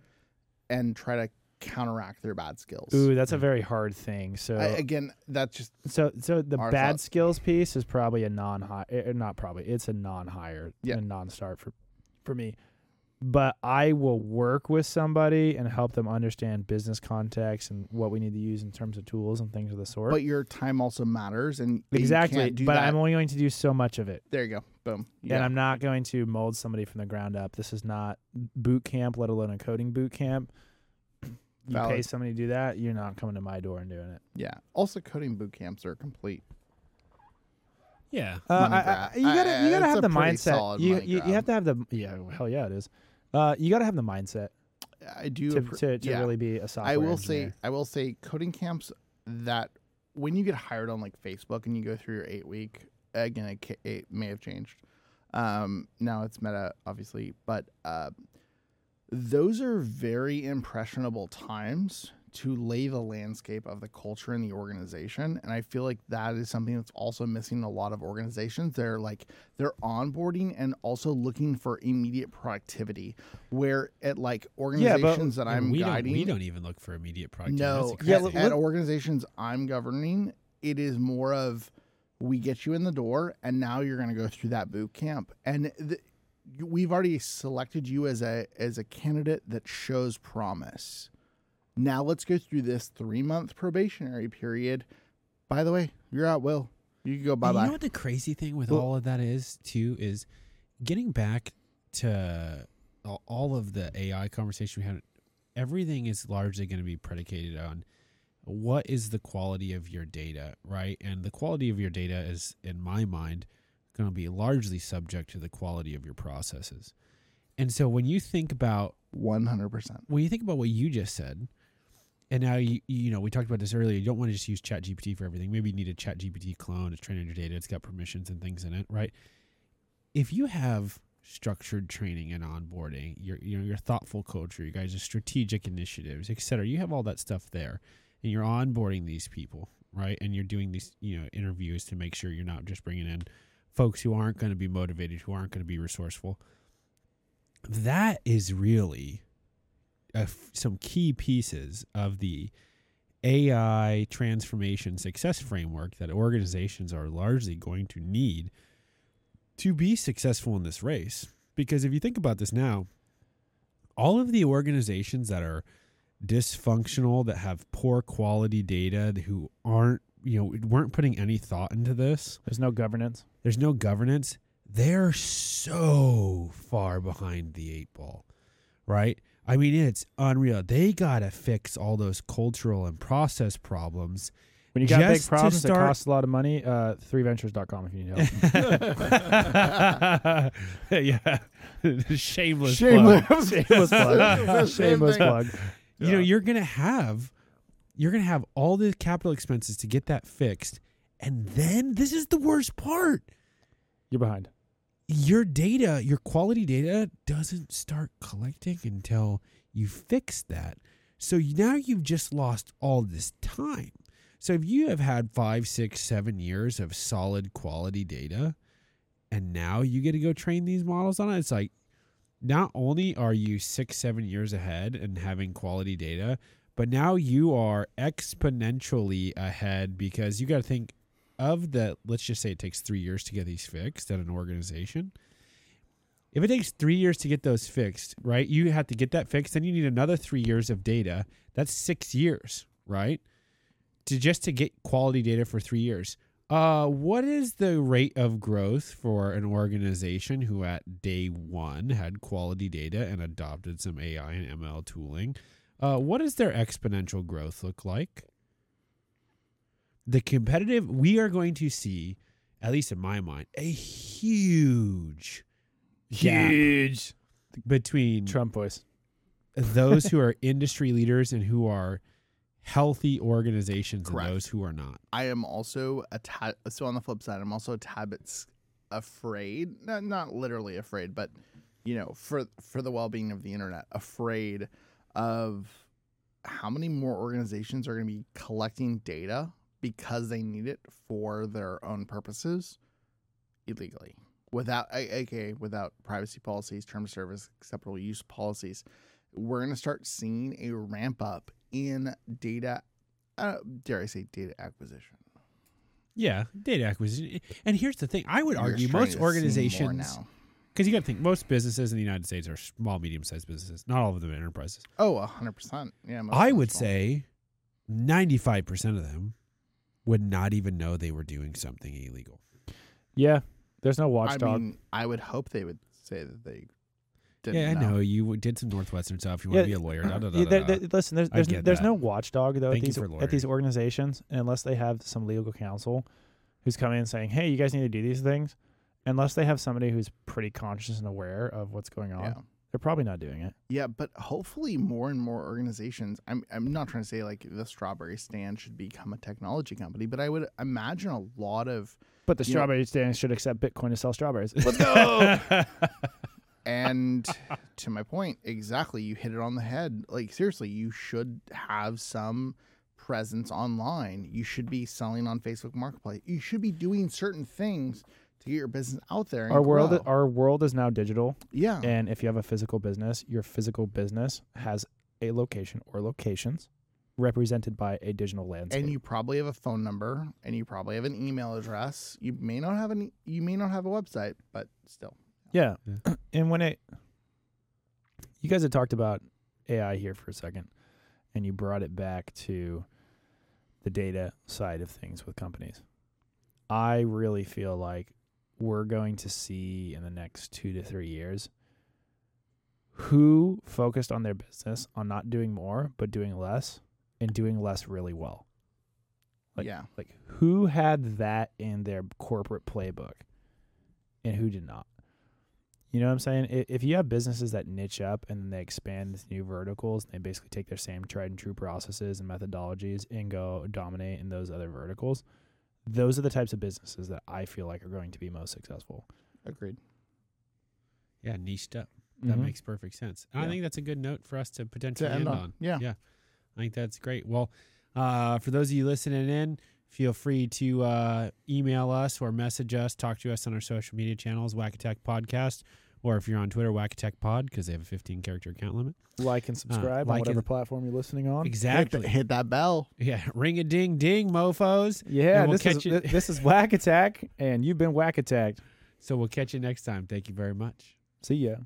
and try to counteract their bad skills. Ooh, that's a very hard thing. So I, again, that's just So, so the bad thought- skills piece is probably a non high, eh, eh, not probably. It's a non-hire Yeah. and non-start for, for me. But I will work with somebody and help them understand business context and what we need to use in terms of tools and things of the sort. but your time also matters, and you exactly. can't do But that. I'm only going to do so much of it, there you go, boom. and I'm not going to mold somebody from the ground up. This is not boot camp, let alone a coding boot camp. You pay somebody to do that, you're not coming to my door and doing it. Yeah. Also, coding boot camps are complete. Yeah. Uh, I, I, you gotta you gotta it's have the mindset. You, you you have to have the yeah hell yeah it is. Uh, you gotta have the mindset I do to appre- to, to yeah. really be a software I will engineer. say I will say coding camps that when you get hired on like Facebook and you go through your eight week again it, it may have changed. Um, now it's meta obviously, but uh, those are very impressionable times to lay the landscape of the culture in the organization and i feel like that is something that's also missing in a lot of organizations they're like they're onboarding and also looking for immediate productivity where at like organizations that i'm we guiding don't we don't even look for immediate productivity. no, Yeah, at, at organizations I'm governing, it is more of we get you in the door, and now you're going to go through that boot camp, and the, we've already selected you as a as a candidate that shows promise. Now let's go through this three month probationary period. By the way, you're at will. You can go bye And You bye. know what the crazy thing with Well- all of that is too is getting back to all- of the AI conversation we had. Everything is largely going to be predicated on what is the quality of your data, right? And the quality of your data is, in my mind, going to be largely subject to the quality of your processes. And so when you think about One hundred percent. when you think about what you just said, and now you you know we talked about this earlier. You don't want to just use Chat GPT for everything. Maybe you need a Chat GPT clone to train on your data. It's got permissions and things in it, right? If you have structured training and onboarding, your you know your thoughtful culture, you guys' strategic initiatives, etc. You have all that stuff there, and you're onboarding these people, right? And you're doing these you know interviews to make sure you're not just bringing in folks who aren't going to be motivated, who aren't going to be resourceful. That is really some key pieces of the AI transformation success framework that organizations are largely going to need to be successful in this race. Because if you think about this now, all of the organizations that are dysfunctional, that have poor quality data, who aren't, you know, weren't putting any thought into this, There's no governance. there's no governance, they're so far behind the eight ball, right? I mean, it's unreal. They got to fix all those cultural and process problems. When you got big Just to problems that start- cost a lot of money, uh, threeventures.com if you need help. yeah. Shameless. Shameless. plug. Shameless plug. It's same Shameless thing. plug. You know, you're going to have you're going to have all the capital expenses to get that fixed. And then this is the worst part. You're behind. Your data, your quality data doesn't start collecting until you fix that. So now you've just lost all this time. So if you have had five, six, seven years of solid quality data, and now you get to go train these models on it, it's like not only are you six, seven years ahead and having quality data, but now you are exponentially ahead because you got to think of the let's just say it takes three years to get these fixed at an organization if it takes three years to get those fixed right you have to get that fixed then you need another three years of data that's six years right to just to get quality data for three years uh, what is the rate of growth for an organization who at day one had quality data and adopted some AI and ML tooling? Uh, what does their exponential growth look like? The competitive, we are going to see, at least in my mind, a huge gap Huge. between Trump voice. those who are industry leaders and who are healthy organizations Correct. and those who are not. I am also a tad. So on the flip side, I'm also a tad bit afraid. Not not literally afraid, but you know, for for the well being of the internet, afraid of how many more organizations are going to be collecting data because they need it for their own purposes illegally without aka without privacy policies term of service acceptable use policies we're going to start seeing a ramp up in data uh, dare i say data acquisition Yeah, data acquisition. And here's the thing: I would You're argue most to see more organizations, because you got to think, most businesses in the United States are small, medium-sized businesses. Not all of them are enterprises. oh 100% yeah I would them. say ninety-five percent of them would not even know they were doing something illegal. Yeah. There's no i watchdog. mean i would hope they would say that they didn't yeah, I know. know you did some Northwestern stuff. You want to be a lawyer. Da, da, da, Yeah, da, there- there- listen, there's there's, there's that. no watchdog though Thank at these at these organizations unless they have some legal counsel. who's coming in saying, "Hey, you guys need to do these things," unless they have somebody who's pretty conscious and aware of what's going on, Yeah. They're probably not doing it. Yeah, but hopefully more and more organizations. I'm I'm not trying to say like the strawberry stand should become a technology company, but I would imagine a lot of But the You know- strawberry stand should accept Bitcoin to sell strawberries. let's go. and to my point, exactly, you hit it on the head. Like seriously, you should have some presence online. You should be selling on Facebook Marketplace. You should be doing certain things to get your business out there. And our world, grow. our world is now digital, yeah, and if you have a physical business, your physical business has a location or locations represented by a digital landscape. and you probably have a phone number and you probably have an email address. You may not have any. You may not have a website, but still. Yeah. Yeah. And when it, you guys had talked about AI here for a second, and you brought it back to the data side of things with companies. I really feel like we're going to see in the next two to three years who focused on their business on not doing more, but doing less and doing less really well. Like- yeah, Like who had that in their corporate playbook and who did not? You know what I'm saying? If you have businesses that niche up and then they expand into new verticals, they basically take their same tried and true processes and methodologies and go dominate in those other verticals. Those are the types of businesses that I feel like are going to be most successful. agreed. yeah, niched up. That Mhm. makes perfect sense. And I think that's a good note for us to potentially To end end, on. on. Yeah. Yeah. I think that's great. Well, uh, for those of you listening in, feel free to uh, email us or message us, talk to us on our social media channels, WAC Attack Podcast, or if you're on Twitter, WAC Attack Pod, because they have a 15 character account limit. like and uh, subscribe like on whatever and- platform you're listening on. Hit, Exactly. hit that bell. Yeah. Ring a ding ding, mofos. Yeah, we'll this is you- this is WAC Attack, and you've been WAC Attacked. So we'll catch you next time. Thank you very much. See ya.